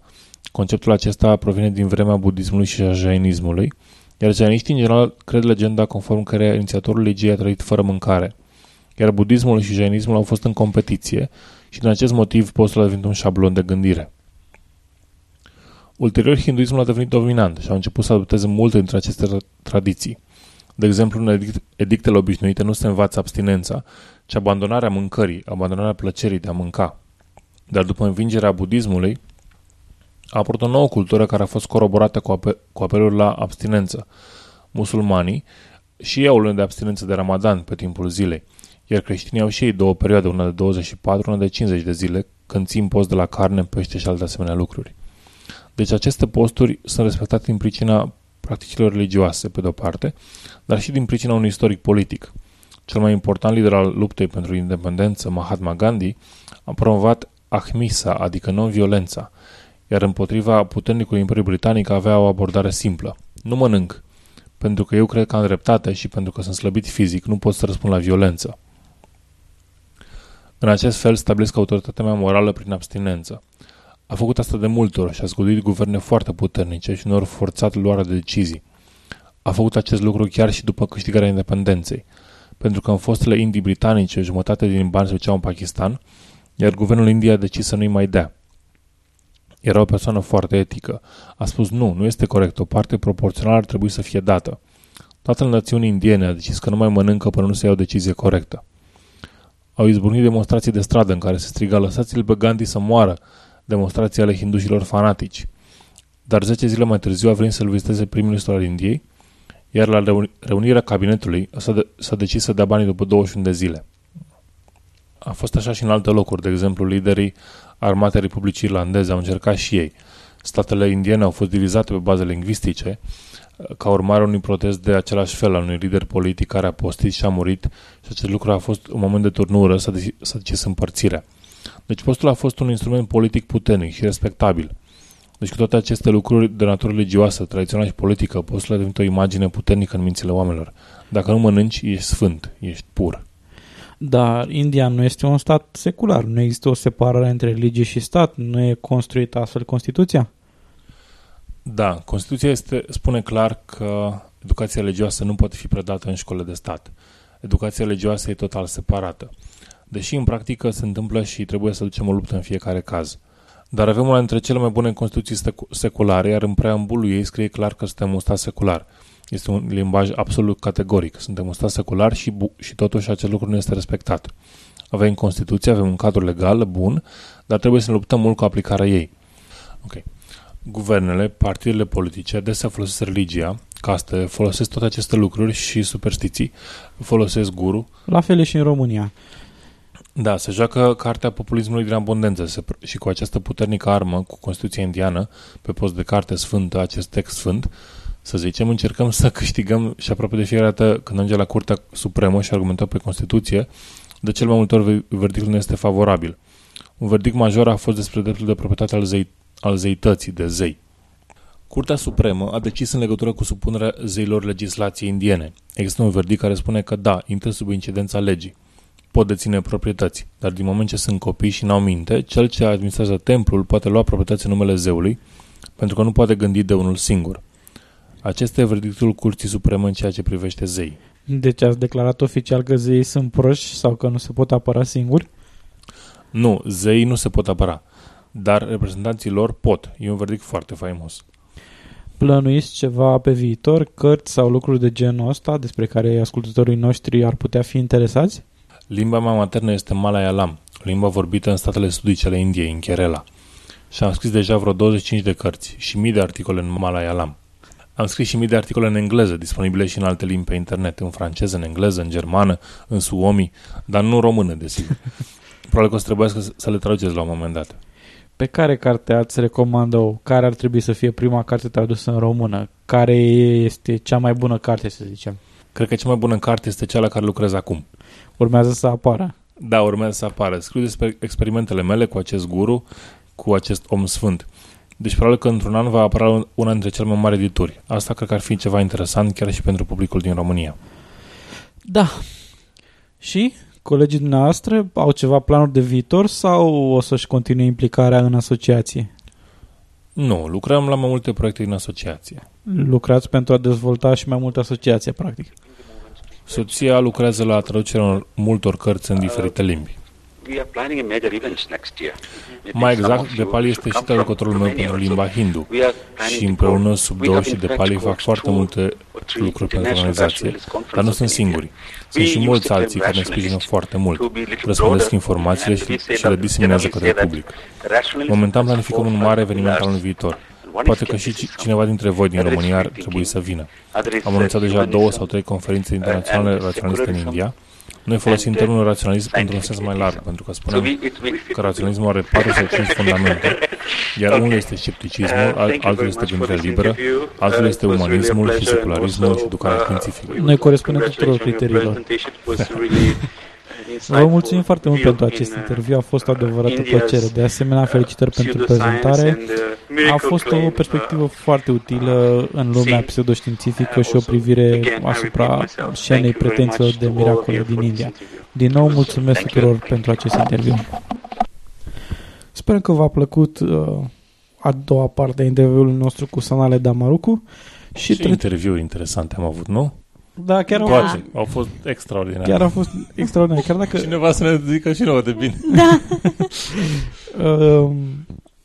Conceptul acesta provine din vremea budismului și a jainismului, iar jainiștii în general cred legenda conform care inițiatorul legii a trăit fără mâncare. Iar budismul și jainismul au fost în competiție și din acest motiv postul a devenit un șablon de gândire. Ulterior, hinduismul a devenit dominant și a început să adopteze multe dintre aceste tradiții. De exemplu, în edict, edictele obișnuite nu se învață abstinența, ci abandonarea mâncării, abandonarea plăcerii de a mânca. Dar după învingerea budismului, a apărut o nouă cultură care a fost coroborată cu, apel, cu apelul la abstinență. Musulmanii și ei au luni de abstinență de Ramadan pe timpul zilei, iar creștinii au și ei două perioade, una de 24, una de 50 de zile, când țin post de la carne, pește și alte asemenea lucruri. Deci aceste posturi sunt respectate din pricina practicilor religioase, pe de-o parte, dar și din pricina unui istoric politic. Cel mai important lider al luptei pentru independență, Mahatma Gandhi, a promovat ahmisa, adică non-violența, iar împotriva puternicului Imperiu Britanic avea o abordare simplă. Nu mănânc, pentru că eu cred că am dreptate și pentru că sunt slăbit fizic, nu pot să răspund la violență. În acest fel stabilesc autoritatea mea morală prin abstinență. A făcut asta de multe ori și a zgudit guverne foarte puternice și uneori forțat luarea de decizii. A făcut acest lucru chiar și după câștigarea independenței, pentru că în fostele Indii britanice jumătate din bani se duceau în Pakistan, iar guvernul Indiei a decis să nu-i mai dea. Era o persoană foarte etică. A spus nu, nu este corect, o parte proporțională ar trebui să fie dată. Tatăl națiunii indiene a decis că nu mai mănâncă până nu se ia o decizie corectă. Au izburnit demonstrații de stradă în care se striga lăsați-l pe Gandhi să moară, demonstrații ale hindușilor fanatici. Dar 10 zile mai târziu a venit să-l viziteze primul ministru al Indiei, iar la reunirea cabinetului s-a, de- s-a decis să dea banii după 21 de zile. A fost așa și în alte locuri, de exemplu, liderii armatei Republicii Irlandeze au încercat și ei. Statele indiene au fost divizate pe baze lingvistice, ca urmare unui protest de același fel al unui lider politic care a postit și a murit și acest lucru a fost un moment de turnură, s-a, decis, s-a decis împărțirea. Deci postul a fost un instrument politic puternic și respectabil. Deci cu toate aceste lucruri de natură religioasă, tradițională și politică, postul a devenit o imagine puternică în mințile oamenilor. Dacă nu mănânci, ești sfânt, ești pur. Dar India nu este un stat secular, nu există o separare între religie și stat, nu e construită astfel Constituția? Da, Constituția este, spune clar că educația religioasă nu poate fi predată în școle de stat. Educația religioasă e total separată. Deși în practică se întâmplă și trebuie să ducem o luptă în fiecare caz. Dar avem una dintre cele mai bune Constituții seculare, iar în preambulul ei scrie clar că suntem un stat secular. Este un limbaj absolut categoric. Suntem un stat secular și, bu- și totuși acest lucru nu este respectat. Avem Constituție, avem un cadru legal bun, dar trebuie să ne luptăm mult cu aplicarea ei. Ok. Guvernele, partidele politice adesea folosesc religia, caste, folosesc toate aceste lucruri și superstiții, folosesc guru. La fel e și în România. Da, se joacă cartea populismului din abundență se, și cu această puternică armă, cu Constituția indiană, pe post de carte sfântă, acest text sfânt, să zicem, încercăm să câștigăm și aproape de fiecare dată când ajunge la Curtea Supremă și argumentăm pe Constituție, de cel mai multe ori verdictul nu este favorabil. Un verdict major a fost despre dreptul de proprietate al, zei, al zeității, de zei. Curtea Supremă a decis în legătură cu supunerea zeilor legislației indiene. Există un verdict care spune că da, intră sub incidența legii. Pot deține proprietăți, dar din moment ce sunt copii și n-au minte, cel ce administrează templul poate lua proprietăți în numele zeului, pentru că nu poate gândi de unul singur. Acesta e verdictul Curții Supreme în ceea ce privește zei. Deci ați declarat oficial că zeii sunt proști sau că nu se pot apăra singuri? Nu, zeii nu se pot apăra, dar reprezentanții lor pot. E un verdict foarte faimos. Plănuiți ceva pe viitor, cărți sau lucruri de genul ăsta despre care ascultătorii noștri ar putea fi interesați? Limba mea maternă este Malayalam, limba vorbită în statele sudice ale Indiei, în Kerala. Și am scris deja vreo 25 de cărți și mii de articole în Malayalam. Am scris și mii de articole în engleză, disponibile și în alte limbi pe internet, în franceză, în engleză, în germană, în suomi, dar nu în română, desigur. Probabil că o să trebuiască să le traduceți la un moment dat. Pe care carte ați recomandă-o? Care ar trebui să fie prima carte tradusă în română? Care este cea mai bună carte, să zicem? Cred că cea mai bună carte este cea la care lucrez acum. Urmează să apară. Da, urmează să apară. Scriu despre experimentele mele cu acest guru, cu acest om sfânt. Deci probabil că într-un an va apărea una dintre cele mai mari edituri. Asta cred că ar fi ceva interesant chiar și pentru publicul din România. Da. Și colegii dumneavoastră au ceva planuri de viitor sau o să-și continue implicarea în asociație? Nu, lucrăm la mai multe proiecte din asociație. Lucrați pentru a dezvolta și mai multe asociație, practic. Soția lucrează la traducerea multor cărți în diferite limbi. We are planning major events next year. Mai exact, Depali este și traducătorul meu pentru limba hindu și împreună sub două și Depali fac foarte multe lucruri pentru organizație, dar nu sunt singuri. Sunt și mulți alții care ne sprijină foarte mult, răspundesc informațiile și, și le diseminează către public. Momentan planificăm un mare eveniment al anului viitor. Poate că și cineva dintre voi din România ar trebui să vină. Am anunțat deja două sau trei conferințe internaționale raționaliste în India, noi folosim termenul raționalism într-un sens mai larg, pentru că spunem că raționalismul are patru sau cinci fundamente, iar unul este scepticismul, altul este gândirea liberă, altul este umanismul și secularismul și educarea științifică. Noi corespundem tuturor criteriilor. Vă mulțumim foarte mult pentru acest interviu, a fost o adevărată plăcere. De asemenea, felicitări pentru prezentare. A fost o perspectivă foarte utilă în lumea pseudoștiințifică și o privire asupra scenei pretențiilor de miracole din India. Din nou, mulțumesc tuturor pentru acest interviu. Sper că v-a plăcut uh, a doua parte a interviului nostru cu Sanale Damarucu. Și, și tre- interviuri interesante am avut, nu? Da, chiar au, Toate. au fost extraordinare. Chiar au fost extraordinare. Chiar dacă... Cineva să ne zică și nouă de bine. Da. uh,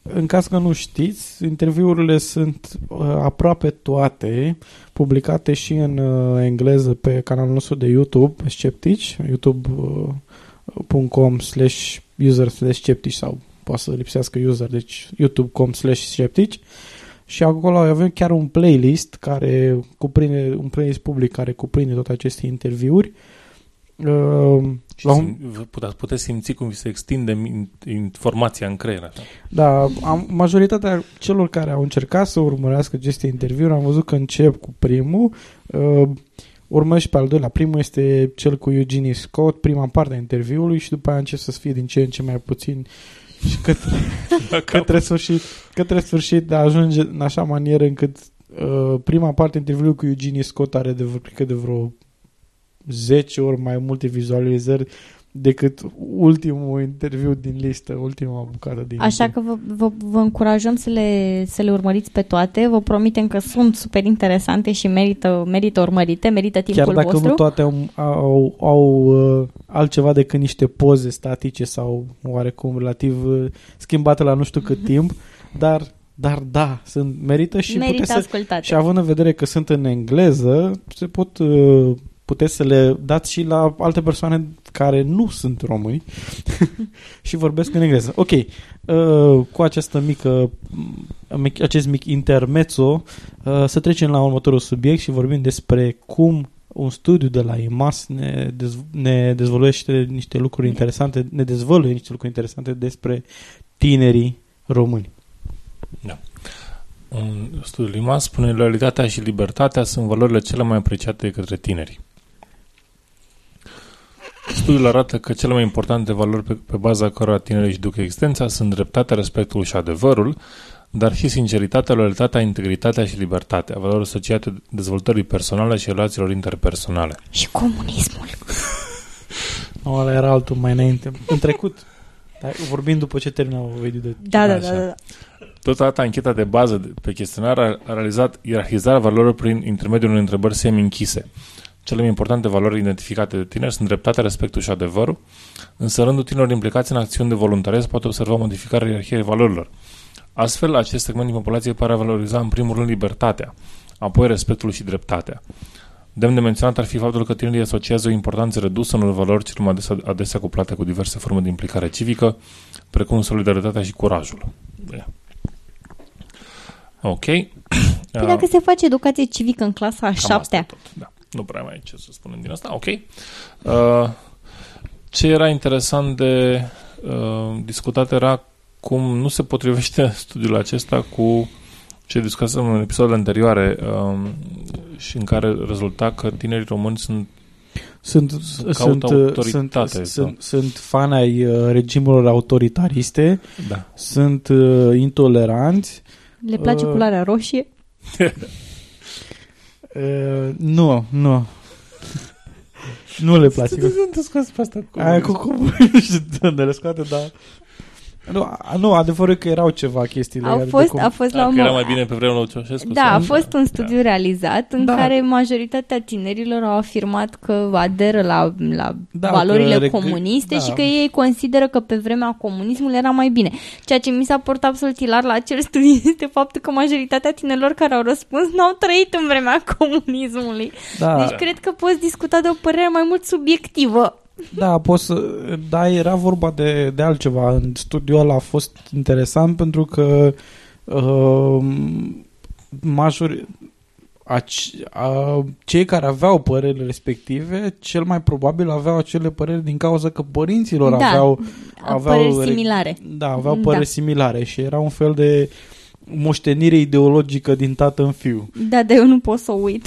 în caz că nu știți, interviurile sunt uh, aproape toate publicate și în uh, engleză pe canalul nostru de YouTube, Sceptici, youtube.com slash user slash sceptici sau poate să lipsească user, deci youtube.com slash sceptici și acolo avem chiar un playlist care cuprinde, un playlist public care cuprinde toate aceste interviuri. Uh, la un... puteți, puteți simți cum vi se extinde informația în creier. Așa. Da, am, majoritatea celor care au încercat să urmărească aceste interviuri am văzut că încep cu primul, uh, urmă și pe al doilea. Primul este cel cu Eugenie Scott, prima parte a interviului și după aia încep să fie din ce în ce mai puțin și către, către, sfârșit, către sfârșit ajunge în așa manieră încât uh, prima parte interviului cu Eugenie Scott are de, cred de vreo 10 ori mai multe vizualizări decât ultimul interviu din listă, ultima bucată din Așa că vă, vă, vă încurajăm să le, să le urmăriți pe toate. Vă promitem că sunt super interesante și merită, merită urmărite, merită timpul Chiar dacă vostru. nu toate au, au, au uh, altceva decât niște poze statice sau oarecum relativ uh, schimbate la nu știu cât timp, dar dar da, sunt, merită și Merită puteți să, ascultate. și având în vedere că sunt în engleză, se pot uh, puteți să le dați și la alte persoane care nu sunt români și vorbesc în engleză. Ok, uh, cu această mică, mic, acest mic intermezzo, uh, să trecem la următorul subiect și vorbim despre cum un studiu de la IMAS ne, dez, ne dezvăluiește niște lucruri interesante, ne dezvăluie niște lucruri interesante despre tinerii români. Da. Un studiu IMAS spune loialitatea și libertatea sunt valorile cele mai apreciate de către tineri. Studiul arată că cele mai importante valori pe, pe baza cărora tinerii își duc existența sunt dreptatea, respectul și adevărul, dar și sinceritatea, loialitatea, integritatea și libertatea, valori asociate dezvoltării personale și relațiilor interpersonale. Și comunismul. Nu, ăla era altul mai înainte. În trecut. Dar vorbim după ce termină Ovidiu de... Da, da, Așa. da, da. Totodată, ancheta de bază de- pe chestionar a a realizat ierarhizarea valorilor prin intermediul unei întrebări semi-închise. Cele mai importante valori identificate de tineri sunt dreptatea, respectul și adevărul, însă rândul tinerilor implicați în acțiuni de voluntariat poate observa modificarea ierarhiei valorilor. Astfel, acest segment din populație pare a valoriza în primul rând libertatea, apoi respectul și dreptatea. Demn de menționat ar fi faptul că tinerii asociază o importanță redusă unor valori cel mai adesea, adesea cuplate cu diverse forme de implicare civică, precum solidaritatea și curajul. Yeah. Ok. Păi dacă se face educație civică în clasa a Cam asta șaptea, tot, da. Nu prea mai ai ce să spunem din asta. Ok. Uh, ce era interesant de uh, discutat era cum nu se potrivește studiul acesta cu ce discutăm în episoadele anterioare uh, și în care rezulta că tinerii români sunt Sunt, Sunt- sunt, caută sunt, autoritate sunt, sau- sunt, sunt fan ai uh, regimurilor autoritariste, Da. sunt uh, intoleranți. Le place Uh, culoarea roșie? Uh, nu, nu. nu le place. Sunt scos pe asta cu... Aia cu cum nu știu de unde le scoate, dar... Nu, a- nu, adevărul e că erau ceva chestii Au legate de fost, cum... a fost la Da, un că era moment- mai bine pe vremea lui Ceaușescu. Da, sau- a fost un studiu realizat în Da. care majoritatea tinerilor au afirmat că aderă la, la Da, valorile că reg- comuniste da. și că ei consideră că pe vremea comunismului era mai bine. Ceea ce mi s-a părut absolut hilar la acel studiu este faptul că majoritatea tinerilor care au răspuns n-au trăit în vremea comunismului. Da, Deci cred că poți discuta de o părere mai mult subiectivă. Da, poți să... Da, era vorba de, de altceva. În studiul ăla a fost interesant pentru că uh, major... Aci, a, cei care aveau părerile respective, cel mai probabil aveau acele păreri din cauza că părinților Da, aveau, Au aveau păreri re- similare. Da, aveau Da. păreri similare și era un fel de moștenire ideologică din tată în fiu. Da, dar eu nu pot să o uit.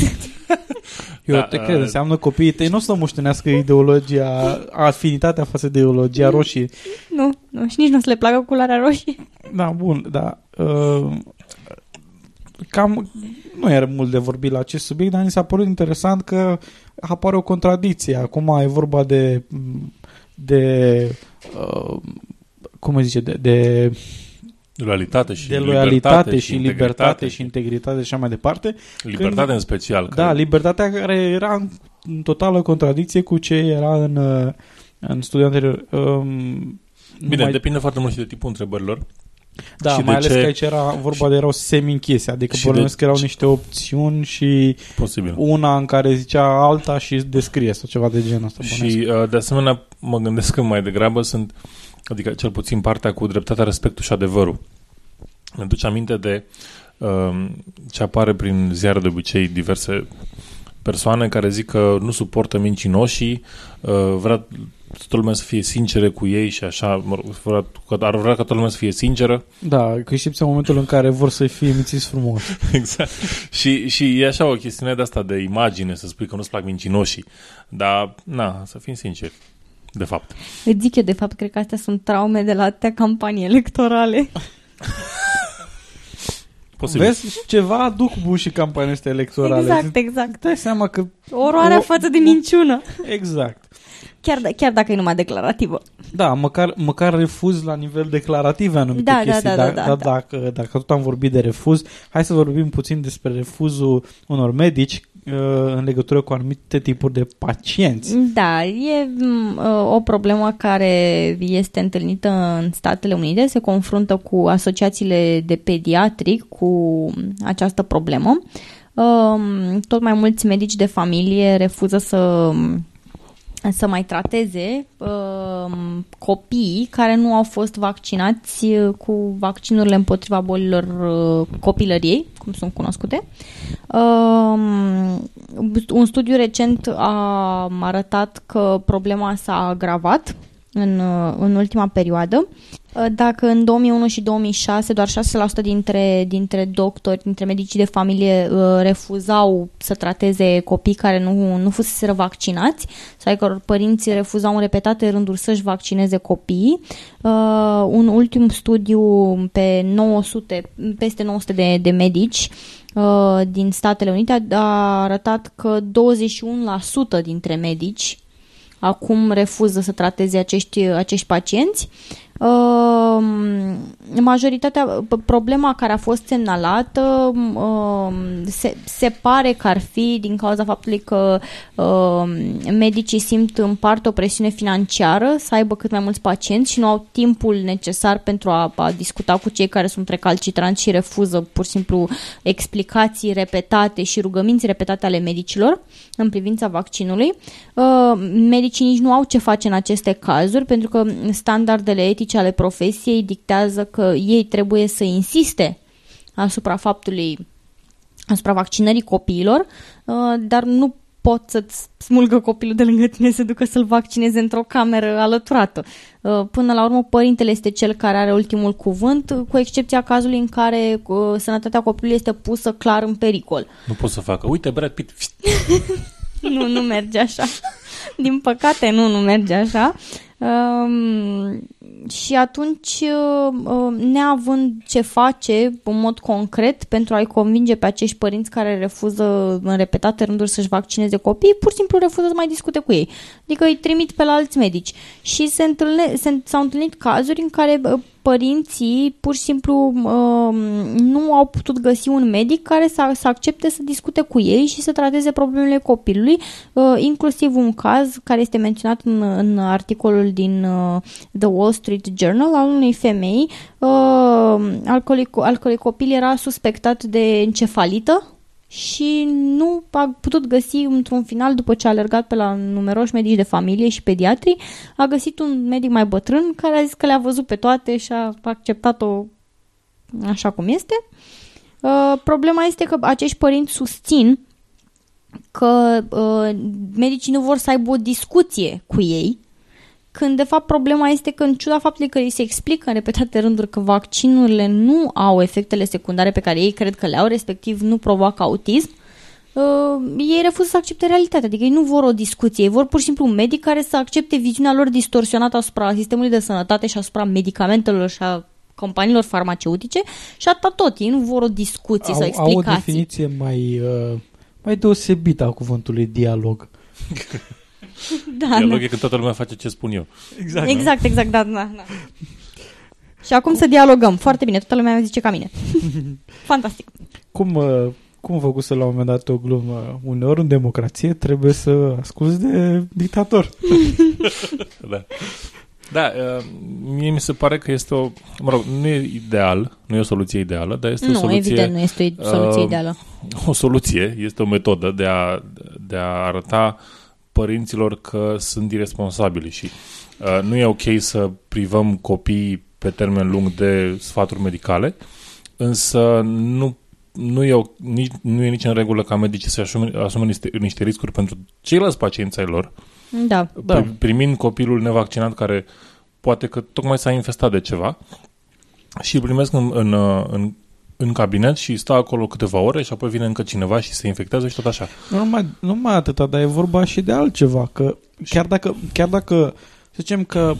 Eu Da, te uh, cred, înseamnă copiii tăi nu o să moștenească ideologia, afinitatea față de ideologia roșie. nu, nu, și nici nu o să le placă culoarea roșie. Da, bun, da. Uh, cam nu era mult de vorbit la acest subiect, dar mi s-a părut interesant că apare o contradicție. Acum e vorba de de uh, cum îi zice, de, de, Loialitate și de libertate loialitate și libertate integritate și integritate și așa mai departe. Libertate Când- în special. Da, că- libertatea care era în, în totală contradicție cu ce era în, uh, în studiul anterior. Um, Bine, mai, depinde foarte mult și de tipul întrebărilor. da, și mai de ales ce- că aici era vorba de erau semi-închise, adică și bănuiesc de- că erau niște opțiuni și Posibil. una în care zicea alta și descrie sau ceva de genul ăsta. bănuiesc. Și uh, de asemenea mă gândesc că mai degrabă sunt, adică cel puțin partea cu dreptatea, respectul și adevărul. Îmi duce aminte de uh, ce apare prin ziare de obicei diverse persoane care zic că nu suportă mincinoșii, uh, vrea toată lumea să fie sincere cu ei și așa, mă rog, vrea, că ar vrea ca toată lumea să fie sinceră. Da, că știți în momentul în care vor să fie mințiți frumos. exact. Și, și e așa o chestiune de asta de imagine, să spui că nu-ți plac mincinoșii. Dar, na, să fim sinceri. De fapt. Îți zic eu, de fapt, cred că astea sunt traume de la atâtea campanii electorale. Posibil. Vezi, ceva aduc bun și campania astea electorale. Exact, exact. Dai seama că... Oroarea O- față de minciună. Exact. Chiar, d- chiar dacă e numai declarativă. Da, măcar, măcar refuz la nivel declarativ anumite Da, da, chestii. da, dar, da, da, dar da. Dacă, dacă tot am vorbit de refuz, hai să vorbim puțin despre refuzul unor medici uh, în legătură cu anumite tipuri de pacienți. Da, e m, o problemă care este întâlnită în Statele Unite, se confruntă cu asociațiile de pediatric cu această problemă. Um, Tot mai mulți medici de familie refuză să să mai trateze um, copiii care nu au fost vaccinați uh, cu vaccinurile împotriva bolilor uh, copilăriei, cum sunt cunoscute. Um, un studiu recent a arătat că problema s-a agravat în, uh, în ultima perioadă. Uh, Dacă în 2001 și 2006 doar 6% dintre, dintre doctori, dintre medicii de familie uh, refuzau să trateze copii care nu, nu fuseseră vaccinați, sau ai căror părinții refuzau în repetate rânduri să-și vaccineze copiii, uh, un ultim studiu pe 900, peste 900 de, de medici uh, din Statele Unite a, a arătat că 21% dintre medici acum refuză să trateze acești, acești pacienți. Uh, majoritatea, p- problema care a fost semnalată uh, se, se pare că ar fi din cauza faptului că uh, medicii simt în parte o presiune financiară să aibă cât mai mulți pacienți și nu au timpul necesar pentru a, a discuta cu cei care sunt recalcitranți și refuză pur și simplu explicații repetate și rugăminți repetate ale medicilor în privința vaccinului. Uh, medicii nici nu au ce face în aceste cazuri pentru că standardele etice ale profesiei dictează că ei trebuie să insiste asupra faptului asupra vaccinării copiilor, uh, dar nu pot să-ți smulgă copilul de lângă tine să ducă să-l vaccineze într-o cameră alăturată. Uh, Până la urmă, părintele este cel care are ultimul cuvânt, cu excepția cazului în care uh, sănătatea copilului este pusă clar în pericol. Nu pot să facă. Uite, Brad Pitt. nu, nu merge așa. Din păcate, nu, nu merge așa. Um, și atunci, uh, neavând ce face în mod concret pentru a-i convinge pe acești părinți care refuză în repetate rânduri să-și vaccineze copiii, pur și simplu refuză să mai discute cu ei. Adică îi trimit pe la alți medici. Și se întâlne, se, s-au întâlnit cazuri în care uh, părinții pur și simplu uh, nu au putut găsi un medic care să, să accepte să discute cu ei și să trateze problemele copilului, uh, inclusiv un caz care este menționat în, în articolul din uh, The Wall Street Journal al unei femei uh, al cărui, al cărui copil era suspectat de encefalită și nu a putut găsi într-un final, după ce a alergat pe la numeroși medici de familie și pediatri, a găsit un medic mai bătrân care a zis că le-a văzut pe toate și a acceptat-o așa cum este. Uh, problema este că acești părinți susțin că uh, medicii nu vor să aibă o discuție cu ei când de fapt problema este că în ciuda faptului că îi se explică în repetate rânduri că vaccinurile nu au efectele secundare pe care ei cred că le au, respectiv nu provoacă autism, uh, ei refuză să accepte realitatea, adică ei nu vor o discuție, ei vor pur și simplu un medic care să accepte viziunea lor distorsionată asupra sistemului de sănătate și asupra medicamentelor și a companiilor farmaceutice și atât tot. Ei nu vor o discuție au, sau explicații. Au o definiție mai, uh, mai deosebită a cuvântului dialog. Da, Dialog da. e când toată lumea face ce spun eu. Exact. Exact, exact, da, da, da. Și acum să dialogăm. Foarte bine, toată lumea zice ca mine. Fantastic. Cum, uh, cum făcuse la un moment dat o glumă? Uneori în democrație trebuie să asculți de dictator. Da. Da, uh, mie mi se pare că este o... Mă rog, nu e ideal, nu e o soluție ideală, dar este o Nu, soluție... evident, nu este o soluție uh, ideală. O soluție, este o metodă de a, de a arăta părinților că sunt irresponsabili și uh, nu e ok să privăm copiii pe termen lung de sfaturi medicale, însă nu, nu, e, o, nici, nu e nici în regulă ca medicii să asume, asume niște, niște riscuri pentru ceilalți pacienți ai lor, Da. Da. pri- primind copilul nevaccinat care poate că tocmai s-a infestat de ceva și îl primesc în, în, uh, în, în cabinet și stă acolo câteva ore și apoi vine încă cineva și se infectează și tot așa. Nu numai, nu numai atâta, dar e vorba și de altceva. Că chiar dacă, chiar dacă să zicem că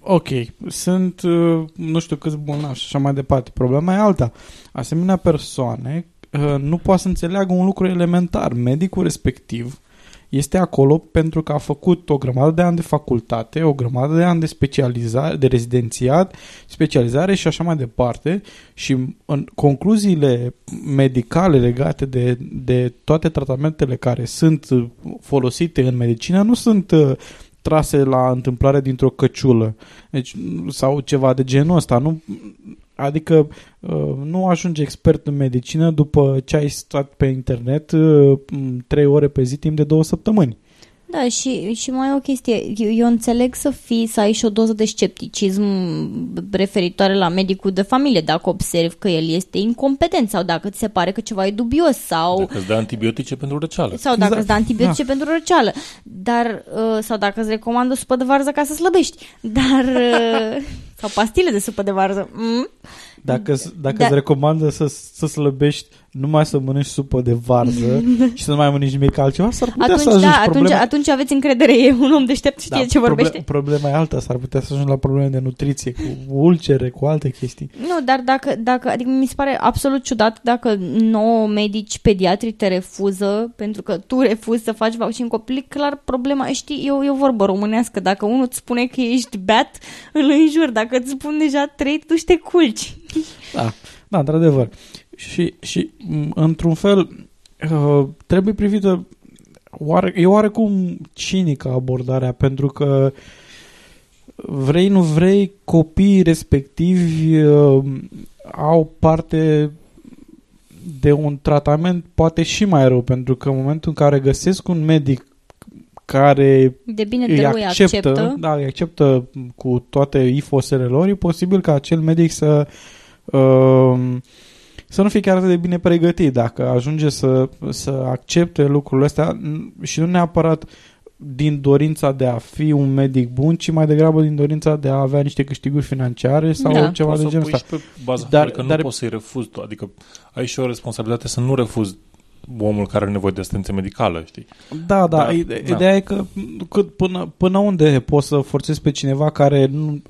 ok, sunt uh, nu știu câți bolnavi și așa mai departe, problema e alta. Asemenea persoane uh, nu poate să înțeleagă un lucru elementar. Medicul respectiv este acolo pentru că a făcut o grămadă de ani de facultate, o grămadă de ani de specializare, de rezidențiat, specializare și așa mai departe și în concluziile medicale legate de, de toate tratamentele care sunt uh, folosite în medicină nu sunt uh, trase la întâmplare dintr-o căciulă deci, sau ceva de genul ăsta. Nu, adică uh, nu ajunge expert în medicină după ce ai stat pe internet uh, trei ore pe zi timp de două săptămâni. Da, și, și mai e o chestie. Eu, eu înțeleg să fii, să ai și o doză de scepticism referitoare la medicul de familie, dacă observi că el este incompetent sau dacă ți se pare că ceva e dubios sau... Dacă îți dă antibiotice pentru răceală. Sau dacă Exact. îți dă antibiotice da. pentru răceală. Dar, uh, sau dacă îți recomandă supă de varză ca să slăbești. Dar, uh, sau pastile de supă de varză. Mm? Dacă, dacă Da. îți recomandă să, să slăbești numai să mănânci supă de varză și să nu mai mănânci nimic altceva, s-ar putea Atunci, să ajungi da, atunci, problema... atunci aveți încredere, e un om deștept, știe ce vorbește. Problema, problema e alta, s-ar putea să ajungi la probleme de nutriție, cu ulcere, cu alte chestii. Nu, dar dacă, dacă, adică mi se pare absolut ciudat dacă nouă medici pediatri te refuză pentru că tu refuzi să faci vaccin copil, clar problema, știi, e o, e o vorbă românească, dacă unul îți spune că ești beat, îl înjur, dacă îți spun deja trei, tu te culci. Da, da, într-adevăr. Și, și m, într-un fel uh, trebuie privită oare, e oarecum cinică abordarea pentru că vrei, nu vrei, copiii respectivi uh, au parte de un tratament poate și mai rău, pentru că în momentul în care găsesc un medic care De bine de îi rău îi acceptă, acceptă. da, îi acceptă cu toate ifosele lor, e posibil ca acel medic să uh, să nu fie chiar atât de bine pregătit dacă ajunge să, să accepte lucrurile astea n- și nu neapărat din dorința de a fi un medic bun, ci mai degrabă din dorința de a avea niște câștiguri financiare sau Da. ceva Poți de să genul pui ăsta. și pe baza Dar- dar, că dar- nu poți să-i refuzi, tu, adică ai și o responsabilitate să nu refuzi omul care are nevoie de asistență medicală, știi? Da, da, Da, ide- da. ideea e că cât, până, până unde poți să forțezi pe cineva care nu,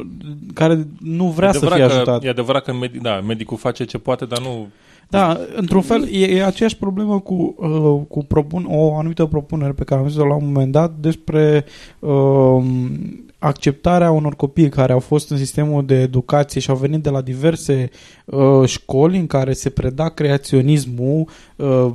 care nu vrea E să fie adevărat că, ajutat. E adevărat că medi- da, medicul face ce poate, dar nu... Da, într-un fel e, e aceeași problemă cu, uh, cu propun, o anumită propunere pe care am zis-o la un moment dat despre uh, acceptarea unor copii care au fost în sistemul de educație și au venit de la diverse uh, școli în care se preda creaționismul uh,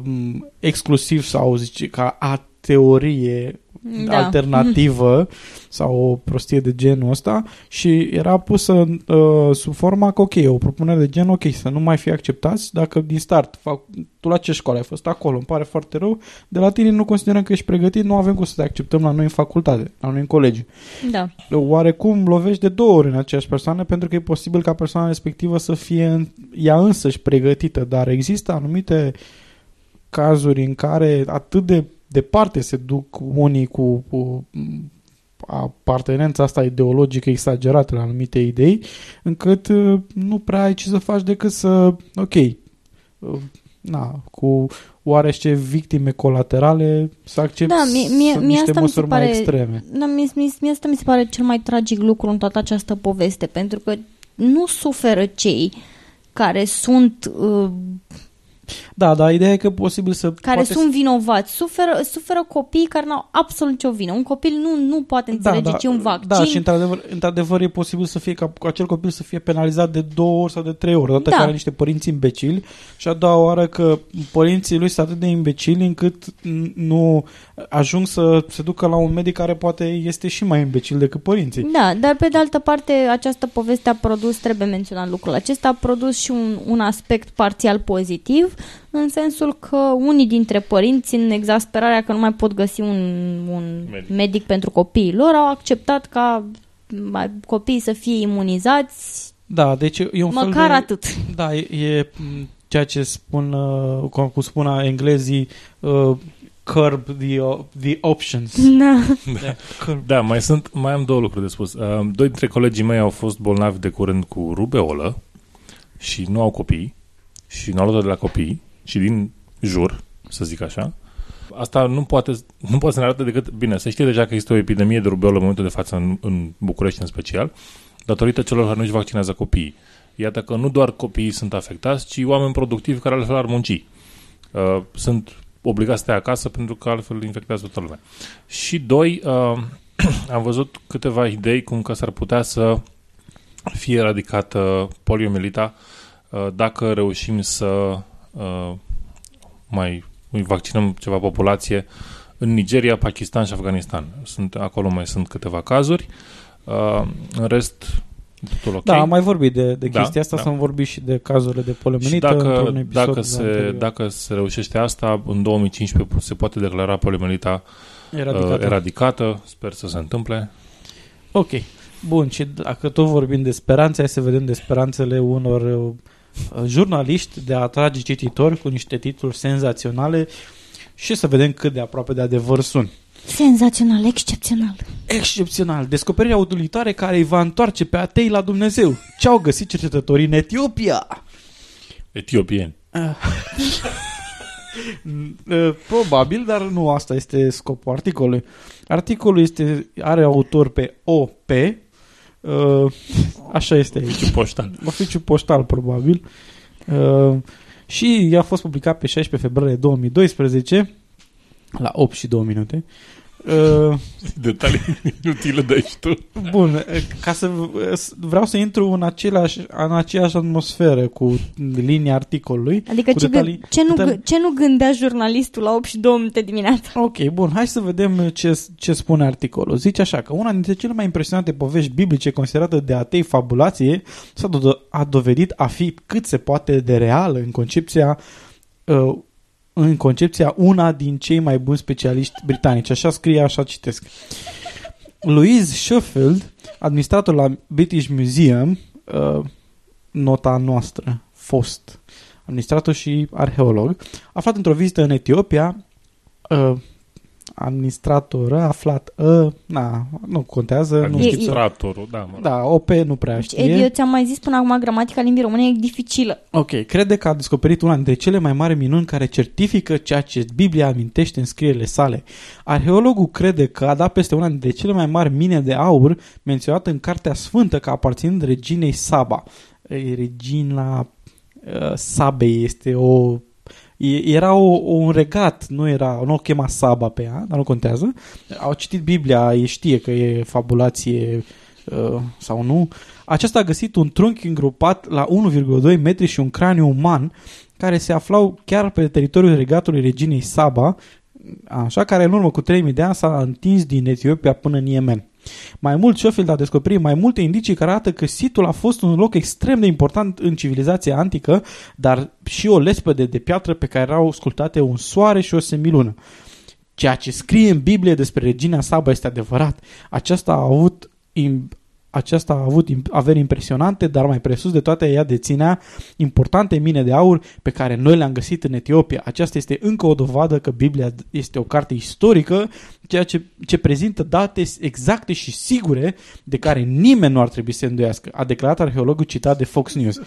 exclusiv sau zice ca a teorie Da. alternativă sau o prostie de genul ăsta și era pusă uh, sub forma că ok, o propunere de gen ok, să nu mai fie acceptați dacă din start, fac, tu la ce școală ai fost acolo, îmi pare foarte rău, de la tine nu considerăm că ești pregătit, nu avem cum să te acceptăm la noi în facultate, la noi în colegiu. Da. Oarecum lovești de două ori în aceeași persoană pentru că e posibil ca persoana respectivă să fie în- ea însăși pregătită, dar există anumite cazuri în care atât de departe se duc unii cu, cu apartenența asta ideologică exagerată la anumite idei, încât uh, nu prea ai ce să faci decât să, ok, uh, na, cu oarește victime colaterale să accepti Da, mie- mie- mie niște asta mi se măsuri mai pare- extreme. Da, mie, mie, mie asta mi se pare cel mai tragic lucru în toată această poveste, pentru că nu suferă cei care sunt uh, Da, dar ideea e că posibil să... care poate sunt vinovați. Suferă, suferă copii care n-au absolut nicio vină. Un copil nu, nu poate înțelege ce e un vaccin. Da, și într-adevăr, într-adevăr e posibil să fie ca acel copil să fie penalizat de două ori sau de trei ori. Odată Da. că are niște părinți imbecili și a doua oară că părinții lui sunt atât de imbecili încât n- nu ajung să se ducă la un medic care poate este și mai imbecil decât părinții. Da, dar pe de altă parte această poveste a produs, trebuie menționat lucrul acesta, a produs și un, un aspect parțial pozitiv, în sensul că unii dintre părinți, în exasperarea că nu mai pot găsi un, un Medic. medic. medic pentru copiii lor, au acceptat ca mai- copiii să fie imunizați, Da, deci e un măcar fel de... atât. Da, e, e m, ceea ce spun, uh, cum, cum spun englezii, uh, curb the, o- the options. Da. curb. Da, mai sunt, mai am două lucruri de spus. Uh, Doi dintre colegii mei au fost bolnavi de curând cu rubeolă și nu au copii și nu au luat de la copii și din jur, să zic așa. Asta nu poate, nu poate să ne arate decât, bine, să știe deja că există o epidemie de rubeolă în momentul de față în, în București în special, datorită celor care nu-și vaccinează copiii. Iată că nu doar copiii sunt afectați, ci oameni productivi care altfel ar munci. Uh, sunt obligați să stea acasă pentru că altfel infectează toată lumea. Și doi, uh, am văzut câteva idei cum că s-ar putea să fie eradicată poliomielita uh, dacă reușim să uh, mai vaccinăm ceva populație în Nigeria, Pakistan și Afganistan. Sunt, acolo mai sunt câteva cazuri. Uh, în rest, totul ok. Da, am mai vorbit de, de Da, chestia asta, da. să am vorbit și de cazurile de și poliomelită dacă, într-un episod dacă, se, anterior. dacă se reușește asta, în 2015 se poate declara poliomielita Eradicată. uh, eradicată. Sper să se întâmple. Ok. Bun, și dacă tot vorbim de speranțe, hai să vedem de speranțele unor uh, jurnaliști de a atrage cititori cu niște titluri senzaționale și să vedem cât de aproape de adevăr sunt. Senzațional, excepțional. Excepțional. Descoperirea utilitare care îi va întoarce pe atei la Dumnezeu. Ce au găsit cercetătorii în Etiopia? Etiopieni. Uh, Probabil, dar nu asta este scopul articolului. Articolul este, are autor pe OP, uh, așa este aici, Poștan. oficiu poștal probabil, uh, și a fost publicat pe 16 februarie 2012 la 8 și 2 minute. Uh, Detalii inutile de aici tu. Bun, ca să vreau să intru în, același, în aceeași atmosferă cu linia articolului. Adică Cu ce, detalii- gând, ce, nu, detalii- gâ- ce nu gândea jurnalistul la 8 și 2 minute dimineața? Ok, bun, hai să vedem ce, ce spune articolul. Zice așa că una dintre cele mai impresionante povești biblice considerată de atei fabulație s-a do- a dovedit a fi cât se poate de reală în concepția uh, în concepția una din cei mai buni specialiști britanici. Așa scrie, așa citesc. Louise Sheffield, administrator la British Museum, uh, nota noastră, fost administrator și arheolog, aflat într-o vizită în Etiopia, uh, administrator aflat, uh, na, nu contează, nu știu. Administratorul, da, mă rog. Da, OP nu prea Edi, știe. eu ți-am mai zis până acum, gramatica limbii române e dificilă. Ok, crede că a descoperit una dintre cele mai mari minuni care certifică ceea ce Biblia amintește în scrierile sale. Arheologul crede că a dat peste una dintre cele mai mari mine de aur menționată în Cartea Sfântă ca aparținând reginei Saba. E, Regina uh, Sabei este o... e- Era o, o, un regat, nu era, nu o chema Saba pe ea, dar nu contează. Au citit Biblia, ei știe că e fabulație uh, sau nu. Acesta a găsit un trunchi îngropat la 1,2 metri și un craniu uman care se aflau chiar pe teritoriul regatului reginei Saba, așa, care în urmă cu 3000 de ani s-a întins din Etiopia până în Yemen. Mai mult, Schofield a descoperit mai multe indicii care arată că situl a fost un loc extrem de important în civilizația antică, dar și o lespede de piatră pe care erau sculptate un soare și o semilună. Ceea ce scrie în Biblie despre regina Saba este adevărat. Aceasta a avut im- aceasta a avut im- averi impresionante, dar mai presus de toate ea deținea importante mine de aur pe care noi le-am găsit în Etiopia. Aceasta este încă o dovadă că Biblia este o carte istorică, ceea ce, ce prezintă date exacte și sigure de care nimeni nu ar trebui să se îndoiască, a declarat arheologul citat de Fox News.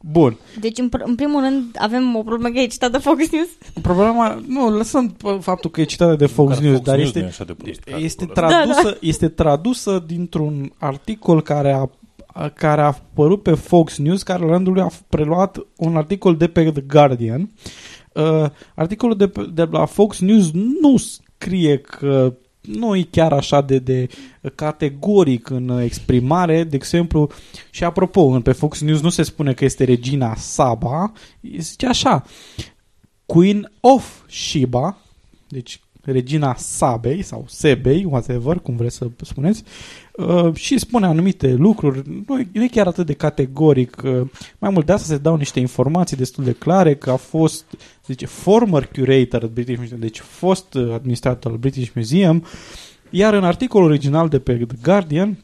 Bun. Deci, în, pr- în primul rând, avem o problemă că e citată Fox News. Problema, nu, lăsăm p- faptul că e citată de Fox Măcar News, Fox dar News este, nu e așa de prost, este, articolul tradusă, Da, este tradusă dintr-un articol care a care a apărut pe Fox News, care la rândul lui a preluat un articol de pe The Guardian. Uh, articolul de, pe, de la Fox News nu scrie că nu e chiar așa de, de categoric în exprimare, de exemplu, și apropo, în- pe Fox News nu se spune că este regina Saba, zice așa, Queen of Sheba, deci regina Sabei sau Sebei, whatever, cum vreți să spuneți, uh, și spune anumite lucruri, nu e, nu e chiar atât de categoric, uh, mai mult de asta se dau niște informații destul de clare că a fost, zice, former curator al British Museum, deci fost uh, administrator al British Museum, iar în articolul original de pe The Guardian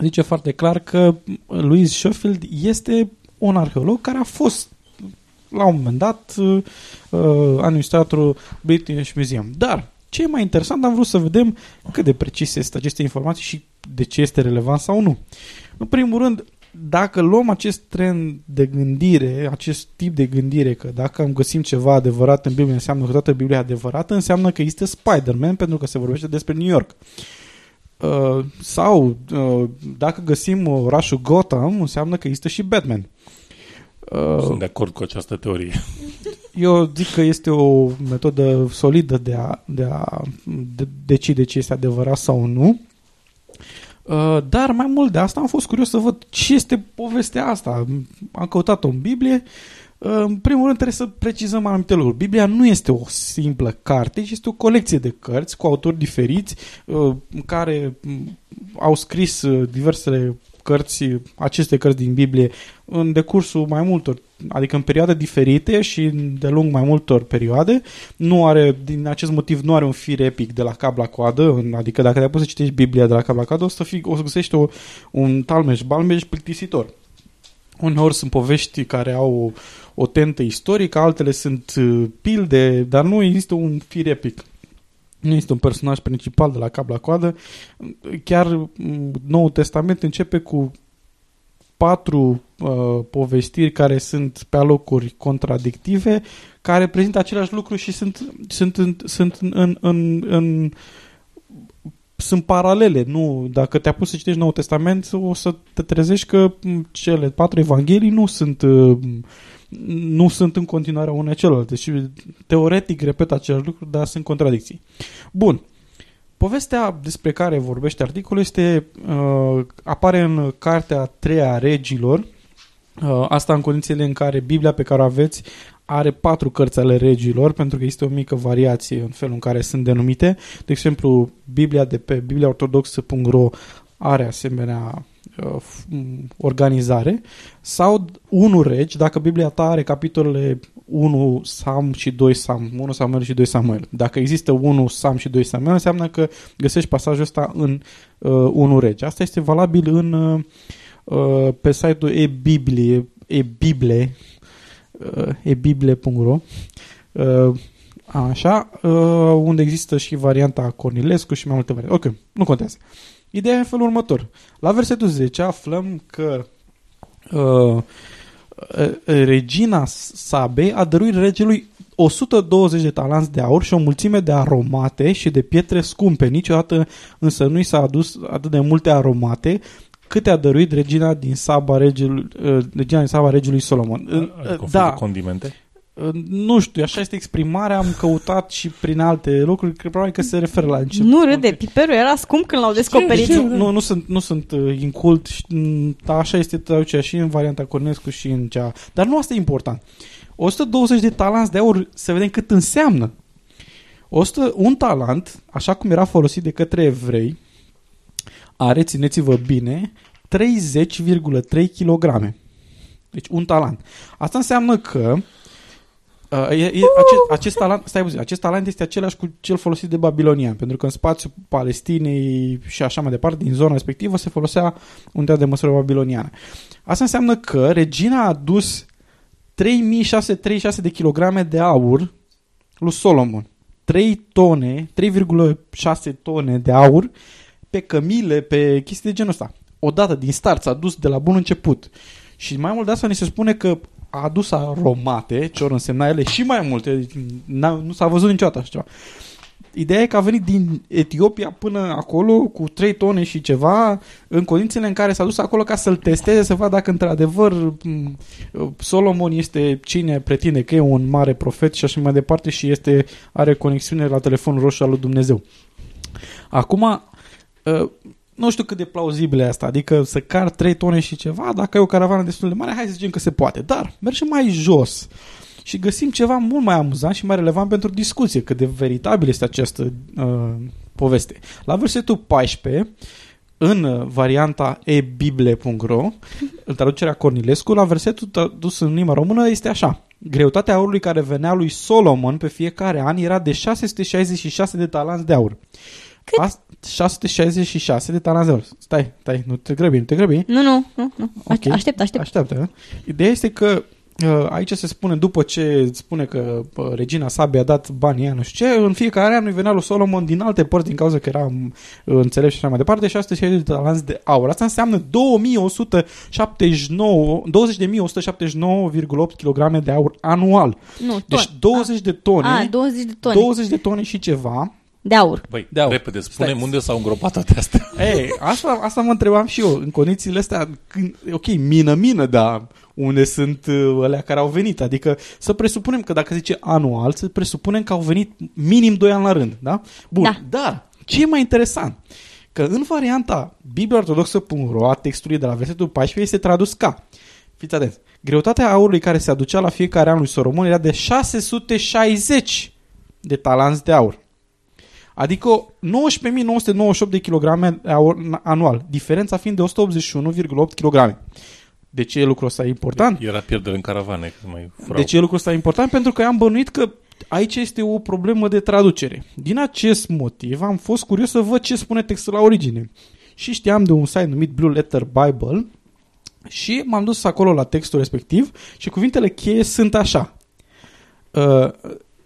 zice foarte clar că Louise Schofield este un arheolog care a fost la un moment dat uh, uh, administratorul British Museum. Dar ce e mai interesant, am vrut să vedem cât de precise sunt aceste informații și de ce este relevant sau nu. În primul rând, dacă luăm acest trend de gândire, acest tip de gândire, că dacă am găsim ceva adevărat în Biblie, înseamnă că toată Biblia e adevărată, înseamnă că este Spider-Man pentru că se vorbește despre New York. Uh, sau uh, dacă găsim orașul Gotham, înseamnă că există și Batman. Uh, Sunt de acord cu această teorie. eu zic că este o metodă solidă de a, de a de, decide ce este adevărat sau nu. Uh, Dar mai mult de asta am fost curios să văd ce este povestea asta. Am căutat-o în Biblie. Uh, În primul rând trebuie să precizăm anumite lucruri. Biblia nu este o simplă carte, ci este o colecție de cărți cu autori diferiți uh, care m, au scris uh, diversele cărți, aceste cărți din Biblie în decursul mai multor, adică în perioade diferite și de lung mai multor perioade. Nu are, din acest motiv, nu are un fir epic de la cap la coadă, în- adică dacă te-ai pus să citești Biblia de la cap la coadă, o să, fii, o să găsești o, un talmeș-balmeș plictisitor. Uneori sunt povești care au o, o tentă istorică, altele sunt uh, pilde, dar nu există un fir epic. Nu este un personaj principal de la cap la coadă. Chiar m, Noul Testament începe cu patru uh, povestiri care sunt pe alocuri contradictive, care prezintă același lucru și sunt, sunt, în, sunt în, în, în, în sunt paralele, nu, dacă te-a pus să citești Noul Testament, o să te trezești că m, cele patru evanghelii nu sunt uh, nu sunt în continuare una celelalte și teoretic repet același lucru, dar sunt contradicții. Bun. Povestea despre care vorbește articolul este uh, apare în cartea treia regilor. Uh, asta în condițiile în care Biblia pe care o aveți are patru cărți ale regilor, pentru că este o mică variație în felul în care sunt denumite. De exemplu, Biblia de pe bibliaortodox.ro are asemenea uh, f- m, organizare sau 1 regi, dacă Biblia ta are capitolele 1 Sam și 2 Sam, 1 Samuel și 2 Samuel. Dacă există 1 Sam și 2 Samuel, înseamnă că găsești pasajul ăsta în uh, 1 regi. Asta este valabil în uh, uh, pe site-ul e-biblie, e-bible, uh, ebible.ro uh, Așa, uh, unde există și varianta Cornilescu și mai multe variante. Ok, nu contează. Ideea e în felul următor. La versetul 10 aflăm că uh, uh, regina Sabei a dăruit regelui 120 de talanți de aur și o mulțime de aromate și de pietre scumpe. Niciodată însă nu i s-a adus atât de multe aromate câte a dăruit regina din Saba regelui, uh, regina din Saba regelui Solomon. Uh, Adică uh, da. Da, condimente. Uh, Nu știu, așa este exprimarea, am căutat și prin alte lucruri, cred probabil că se referă la început. Nu râde, piperul era scump când l-au descoperit. Știu, nu, nu sunt, nu sunt uh, incult, și, mm, dar așa este traducerea și în varianta Cornescu și în cea... Dar nu asta e important. 120 de talanți de aur, să vedem cât înseamnă. 100, un talent, așa cum era folosit de către evrei, are, țineți-vă bine, 30,3 kg. Deci un talent. Asta înseamnă că Uh, e, e, acest, acest, talent, stai puțin, acest talent este același cu cel folosit de babilonian, pentru că în spațiul Palestinei și așa mai departe, din zona respectivă, se folosea unitatea de măsură babiloniană. Asta înseamnă că regina a adus 3636 de kilograme de aur lui Solomon. 3 tone, 3,6 tone de aur pe cămile, pe chestii de genul ăsta. Odată, din start, s-a dus de la bun început. Și mai mult de asta ni se spune că a adus aromate, ce ori însemna ele, și mai multe. Deci, n-a- nu s-a văzut niciodată așa ceva. Ideea e că a venit din Etiopia până acolo cu 3 tone și ceva, în condițiile în care s-a dus acolo ca să-l testeze, să vadă dacă într-adevăr m, Solomon este cine pretinde că e un mare profet și așa mai departe și este are conexiune la telefonul roșu al lui Dumnezeu. Acum, uh, nu știu cât de plauzibil e asta, adică să car 3 tone și ceva, dacă ai o caravană destul de mare, hai să zicem că se poate. Dar mergem mai jos și găsim ceva mult mai amuzant și mai relevant pentru discuție, cât de veritabil este această uh, poveste. La versetul 14, în uh, varianta ebible.ro, în traducerea Cornilescu, la versetul tradus în limba română este așa. Greutatea aurului care venea lui Solomon pe fiecare an era de 666 de talanți de aur. Cât? Ast- 666 de talanți de aur. Stai, stai, nu te grăbi, nu te grăbi. Nu, nu, nu. nu. Ok. Aștept, aștept. Așteaptă. Ideea este că uh, aici se spune, după ce spune că uh, regina Sabia a dat banii aia, nu știu ce, în fiecare an îi venea lui Solomon din alte părți, din cauza că era um, înțelept și așa mai departe, 660 de talanți de aur. Asta înseamnă 2179, 20.179,8 kg de aur anual. Nu, ton. Deci 20 de tone, A, 20 de tone 20 de tone și ceva. De aur. Băi, Da. repede, spunem Stai. unde s-au îngropat toate astea. Ei, asta, asta mă întrebam și eu, în condițiile astea, când, ok, mină-mină, dar unde sunt uh, alea care au venit? Adică să presupunem că dacă zice anual, să presupunem că au venit minim 2 ani la rând, da? Bun, Da. dar ce e mai interesant? Că în varianta bibliaortodoxă.ro a textului de la versetul 14 este tradus ca, fiți atenți, greutatea aurului care se aducea la fiecare an lui Solomon era de 660 de talanți de aur. Adică 19.998 de kilograme aur anual, diferența fiind de 181,8 kg. De ce e lucrul ăsta important? Era pierdere în caravane, că mai furau. De ce e lucrul ăsta important? Pentru că am bănuit că aici este o problemă de traducere. Din acest motiv am fost curios să văd ce spune textul la origine. Și știam de un site numit Blue Letter Bible și m-am dus acolo la textul respectiv și cuvintele cheie sunt așa. Uh,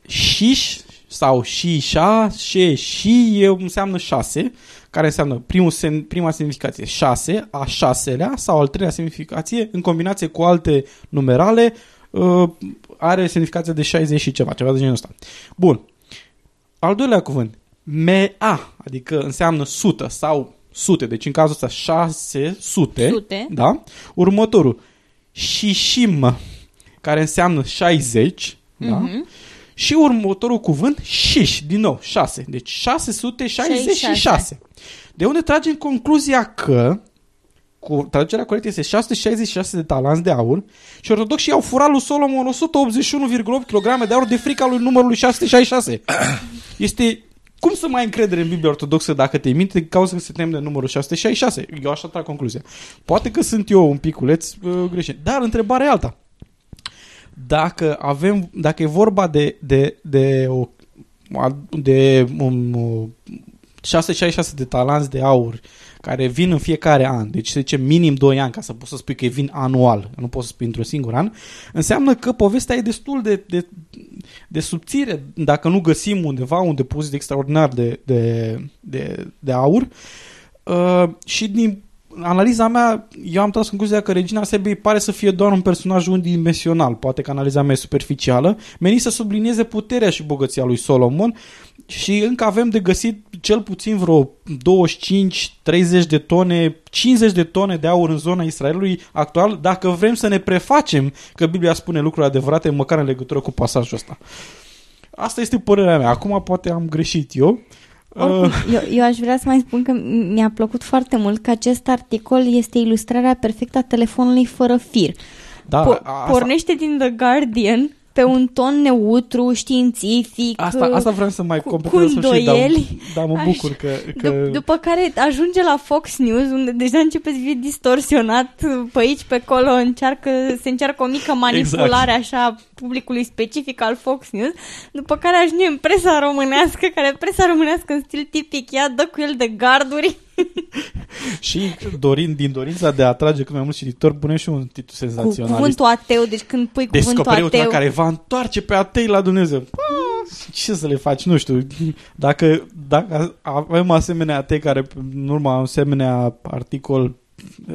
șiș sau șișa, șe, și e- înseamnă șase, care înseamnă primul, sen, prima semnificație șase, a șaselea sau al treilea semnificație, în combinație cu alte numerale, uh, are semnificație de 60 și ceva, ceva de genul ăsta. Bun. Al doilea cuvânt, mea, adică înseamnă sută sau sute, deci în cazul ăsta 600. Sute. Da? Următorul, shishim, care înseamnă 60, da? Mhm. Și următorul cuvânt, șiș, din nou, 6. Deci 666. De unde tragem concluzia că cu traducerea corectă este 666 de talanți de aur și ortodoxii au furat lui Solomon 181,8 kg de aur de frica lui numărului 666. Este cum să mai ai încredere în Biblia Ortodoxă dacă te minte din cauza că se tem de numărul 666? Eu așa trag concluzia. Poate că sunt eu un piculeț uh, greșit. Dar întrebarea e alta. Dacă avem, dacă e vorba de, de, de, o, de um, 666 de talanți de aur care vin în fiecare an, deci să zicem minim 2 ani ca să poți să spui că vin anual, nu poți să spui într-un singur an, înseamnă că povestea e destul de, de, de subțire. Dacă nu găsim undeva un depozit extraordinar de, de, de, de aur uh, și din analiza mea, eu am tras concluzia că Regina Serbei pare să fie doar un personaj unidimensional, poate că analiza mea e superficială, menit să sublinieze puterea și bogăția lui Solomon și încă avem de găsit cel puțin vreo 25-30 de tone, 50 de tone de aur în zona Israelului actual, dacă vrem să ne prefacem că Biblia spune lucruri adevărate, măcar în legătură cu pasajul ăsta. Asta este părerea mea. Acum poate am greșit eu. Oricum, Uh, eu, eu aș vrea să mai spun că mi-a plăcut foarte mult că acest articol este ilustrarea perfectă a telefonului fără fir. da, Po- asta, pornește din The Guardian pe un ton neutru, științific, asta, asta vreau să mai cu- completez cu în sfârșit, dar, îndoieli. dar mă Așa. bucur că... că... Dup- după care ajunge la Fox News, unde deja începe să fie distorsionat pe aici, pe acolo, încearcă, se încearcă o mică manipulare așa publicului specific al Fox News, după care ajunge în presa românească, care presa românească în stil tipic, ea dă cu el de garduri. Și Dorin, din dorința de a atrage cât mai mulți cititori, pune și un titlu Cu senzaționalist. cuvântul ateu, deci când pui cuvântul Descoperitul ateu... care va întoarce pe atei la Dumnezeu. Ah, Ce să le faci? Nu știu. Dacă, dacă avem asemenea atei care în urma asemenea articol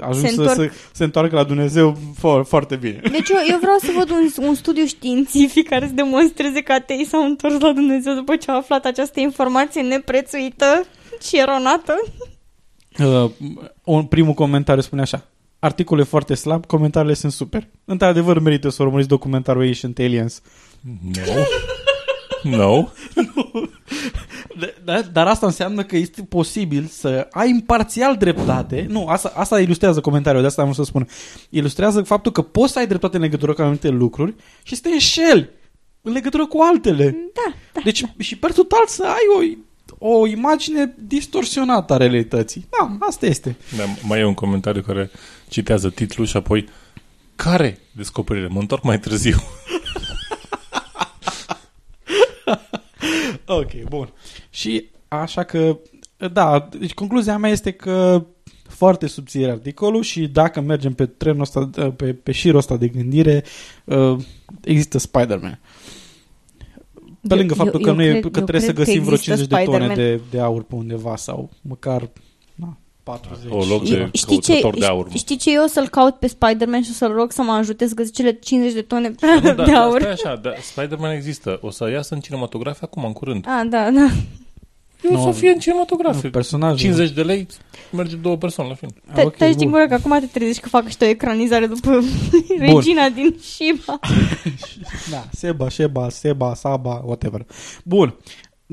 ajung Se să întorc. se, se întoarcă la Dumnezeu fo- foarte bine. Deci eu, eu vreau să văd un, un studiu științific care să demonstreze că ateii s-au întors la Dumnezeu după ce au aflat această informație neprețuită și eronată. Uh, un primul comentariu spune așa. Articolul e foarte slab, comentariile sunt super. Într-adevăr merită să urmăriți documentarul Ancient Aliens. No. No. Da, dar asta înseamnă că este posibil să ai imparțial dreptate. Nu, asta, asta ilustrează comentariul, de asta am să spun. Ilustrează faptul că poți să ai dreptate în legătură cu anumite lucruri și să te înșeli în legătură cu altele. Da, da. Deci, și per total să ai o, o imagine distorsionată a realității. Da, asta este. Da, mai e un comentariu care citează titlul și apoi care descoperire? Mă întorc mai târziu. Ok, bun. Și așa că, da, deci concluzia mea este că foarte subțire articolul și dacă mergem pe trenul ăsta, pe, pe șirul ăsta de gândire, uh, există Spider-Man. Pe Eu- lângă faptul eu- că, eu nu e, cred- că eu trebuie să cred că găsim vreo există 50 de tone Spider-Man. de, de aur pe undeva sau măcar na, 40. O loc de Știi ce, căutător de aur. mă. știi ce eu o să-l caut pe Spider-Man și o să-l rog să mă ajute să găsesc cele 50 de tone Nu, da, de da, aur? stai așa, da, Spider-Man există. O să iasă în cinematografie acum, în curând. Ah, da, da. Nu, Nu, o să fie în cinematografie. personajul. 50 de lei, merge două persoane la film. Te, ok, taci bun. din gură că acum te trezești că fac și o ecranizare după regina din Shiba. Da, Seba, Sheba, Seba, Saba, whatever. Bun.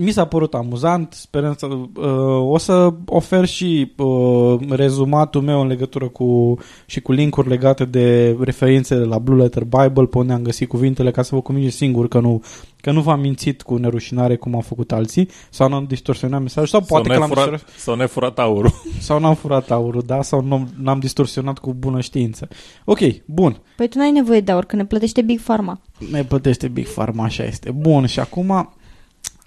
Mi s-a părut amuzant, sperăm să... Uh, o să ofer și uh, rezumatul meu în legătură cu și cu linkuri legate de referințele la Blue Letter Bible, pe unde am găsit cuvintele ca să vă convingeți singur că nu, că nu v-am mințit cu nerușinare cum au făcut alții sau n-am distorsionat mesajul sau poate sau că ne-a l-am furat, distorsionat sau ne-a furat aurul. sau n-am furat aurul, da, sau n-am, n-am distorsionat cu bună știință. Ok, bun. Păi tu n-ai nevoie de aur, că ne plătește Big Pharma. Ne plătește Big Pharma, așa este. Bun, și acum, uh,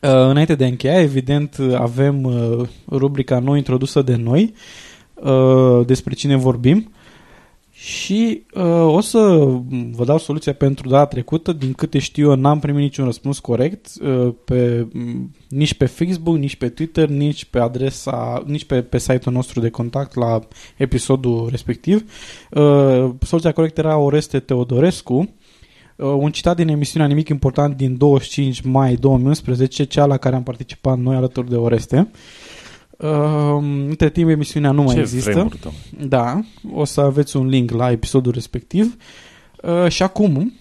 înainte de a încheia, evident, uh, avem uh, rubrica nou introdusă de noi, uh, despre cine vorbim. Și uh, o să vă dau soluția pentru data trecută. Din câte știu eu, n-am primit niciun răspuns corect uh, pe, m, nici pe Facebook, nici pe Twitter, nici pe adresa, nici pe, pe site-ul nostru de contact la episodul respectiv. Uh, soluția corectă era Oreste Teodorescu. Uh, un citat din emisiunea Nimic Important din 25 mai 2011, cea la care am participat noi alături de Oreste. Uh, între timp, emisiunea nu mai Ce există. vremuri, domnule. Da, o să aveți un link la episodul respectiv. Uh, și acum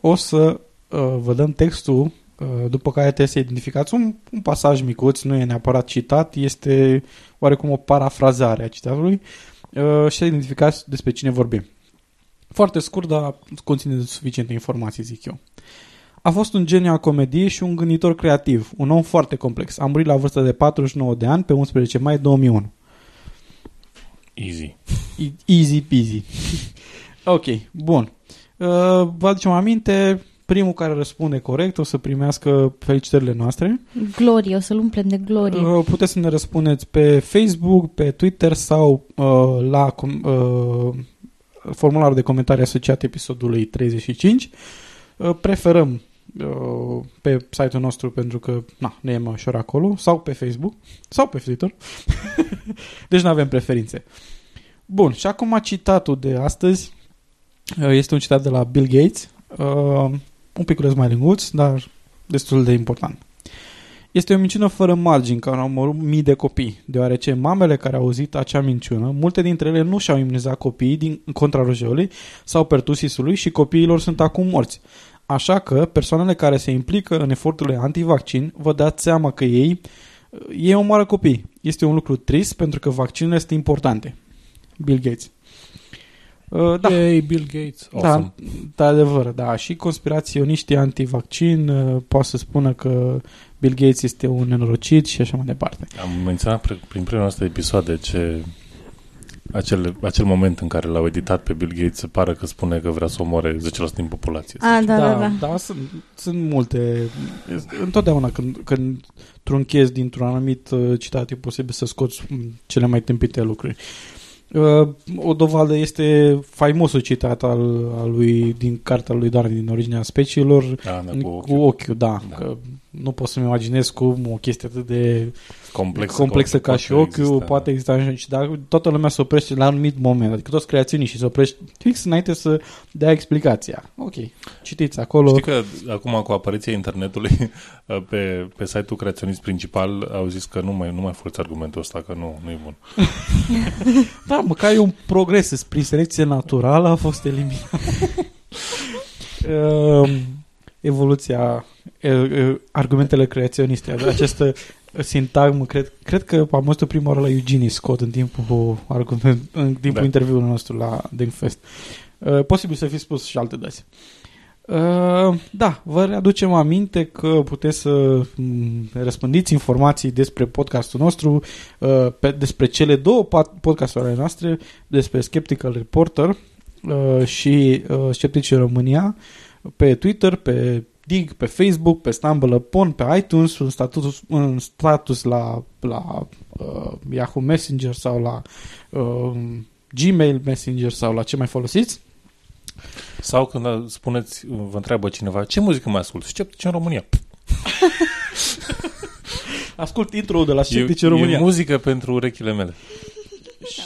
o să uh, vă dăm textul uh, după care trebuie să identificați un, un pasaj micuț, nu e neapărat citat, este oarecum o parafrazare a citatului uh, și să identificați despre cine vorbim. Foarte scurt, dar conține suficiente informații, zic eu. A fost un geniu al comediei și un gânditor creativ, un om foarte complex. A murit la vârsta de 49 de ani pe 11 mai 2001. Easy. E- Easy peasy. ok, bun. Uh, vă aducem aminte, primul care răspunde corect o să primească felicitările noastre. Glorie, o să-l umplem de glorie. Uh, puteți să ne răspundeți pe Facebook, pe Twitter sau uh, la com- uh, formularul de comentarii asociat episodului 35. Uh, preferăm uh, pe site-ul nostru pentru că na, ne e mai ușor acolo sau pe Facebook sau pe Twitter. deci nu avem preferințe. Bun, și acum citatul de astăzi uh, este un citat de la Bill Gates, uh, un pic mai lânguț, dar destul de important. Este o minciună fără margini care au omorât mii de copii, deoarece mamele care au auzit acea minciună, multe dintre ele nu și-au imunizat copiii din contra rojeului sau pertusisului și copiilor sunt acum morți. Așa că persoanele care se implică în eforturile antivaccin, vă dați seama că ei, ei omoară copii. Este un lucru trist pentru că vaccinurile sunt importante. Bill Gates. Uh, da. Yay, Bill Gates. Awesome. Da, da, adevăr, da. Și conspiraționiștii antivaccin uh, poate să spună că Bill Gates este un nenorocit și așa mai departe. Am menționat pre- prin primul noastre episoade ce acel, acel moment în care l-au editat pe Bill Gates se pare că spune că vrea să omoare 10% din populație. A, da, da, da. da sunt, sunt multe. Întotdeauna când, când trunchezi dintr-un anumit uh, citat e posibil să scoți mm, cele mai tâmpite lucruri. Uh, o dovadă este faimosul citat al, al lui, din cartea lui Darwin din originea speciilor Da, da, cu cu ochiul. ochiul, da, Da. că nu pot să-mi imaginez cum o chestie atât de Complexă, complexă ca poate și ochiul exista. poate exista și dar toată lumea se oprește la un anumit moment, adică toți creaționiștii se oprește fix înainte să dea explicația. Ok, citiți acolo. Știi că acum cu apariția internetului pe, pe site-ul creaționist principal au zis că nu mai, nu mai folosi argumentul ăsta, că nu, nu e bun. Da, măcar e un progres prin selecție naturală a fost eliminat. uh, evoluția, uh, uh, argumentele creaționiste, această sintagmă, cred, cred că am văzut prima oară la Eugenie Scott în timpul, argument, în timpul Da. interviului nostru la Denkfest. Uh, posibil să fi spus și alte dăți. Uh, da, vă readucem aminte că puteți să mm, răspândiți informații despre podcastul nostru, uh, pe, despre cele două pat- podcasturile noastre, despre Skeptical Reporter uh, și uh, Sceptici în România, pe Twitter, pe Dig, pe Facebook, pe Stumble Upon, pe iTunes, în status, în status la, la uh, Yahoo Messenger sau la uh, Gmail Messenger sau la ce mai folosiți. Sau când spuneți, vă întreabă cineva, ce muzică mai ascult? Sceptici în România. Ascult intro de la E, Sceptici în România. e muzică pentru urechile mele.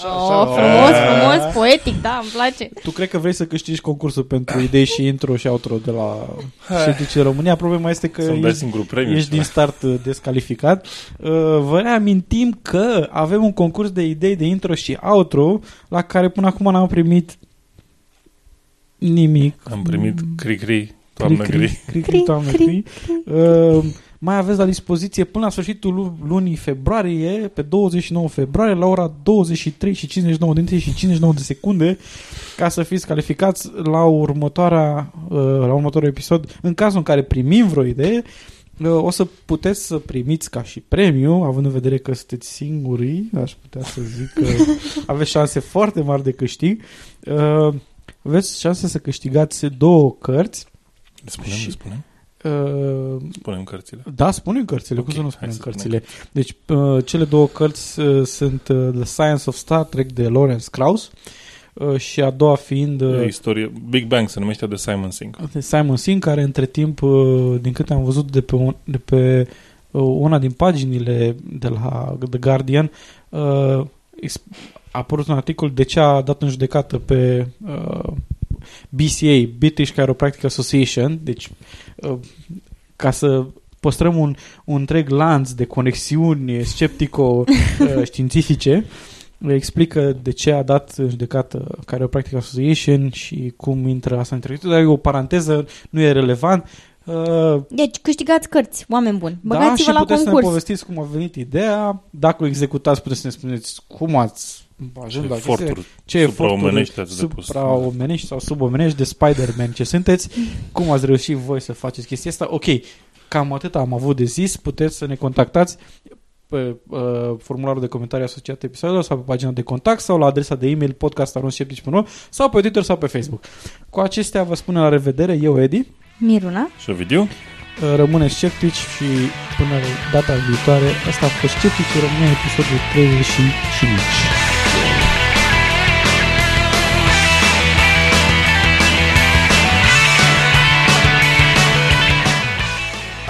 Oh, frumos, frumos, poetic, da, îmi place. Tu cred că vrei să câștigi concursul pentru idei și intro și outro de la Sceptici în România. Problema este că Să-mi dai ești, singurul premiu. ești din start uh, descalificat. Uh, Vă reamintim că avem un concurs de idei de intro și outro la care până acum n-am primit nimic. Am primit cri-cri, toamnă Cri, gri. cri, cri, toamnă gri. Uh, mai aveți la dispoziție până la sfârșitul lu- lunii februarie, pe 29 februarie, la ora 23 și 59 de minute și 59 de secunde, ca să fiți calificați la, următoarea, uh, la următorul episod. În cazul în care primim vreo idee, uh, o să puteți să primiți ca și premiu, având în vedere că sunteți singurii, aș putea să zic că aveți șanse foarte mari de câștig. Uh, aveți șanse să câștigați două cărți Le spunem, Și- le spunem? Uh, Spunem cărțile. da, spunem cărțile, Ok, cum să nu hai spunem să spunem cărțile. Deci, uh, cele două cărți uh, sunt uh, The Science of Star Trek de Lawrence Krauss uh, și a doua fiind E uh, istorie. Big Bang se numește de Simon Sink. de Simon Singh, care între timp, uh, din câte am văzut de pe, un, de pe uh, una din paginile de la The Guardian, uh, ex- a apărut un articol de ce a dat în judecată pe uh, BCA, British Chiropractic Association, deci uh, ca să păstrăm un, un întreg lanț de conexiuni sceptico-științifice, explică de ce a dat în judecată Chiropractic Association și cum intră asta în trecut, dar e o paranteză, nu e relevant. Uh, Deci câștigați cărți, oameni buni. da, Băgați-vă și la puteți să ne concurs. povestiți cum a venit ideea, dacă o executați puteți să ne spuneți cum ați Ce ajuns la chestia, eforturi ce eforturi supraomenești ați depus. supraomenești sau subomenești de Spider-Man ce sunteți, cum ați reușit voi să faceți chestia asta. Ok, cam atât am avut de zis, puteți să ne contactați pe uh, formularul de comentarii asociat episodului sau pe pagina de contact sau la adresa de e-mail podcast.sceptici.ro sau pe Twitter sau pe Facebook. Cu acestea vă spun la revedere, eu Edi. Miruna. Și Ovidiu? Uh, Rămâneți sceptici și până data viitoare, asta a fost Sceptici în România, episodul 35.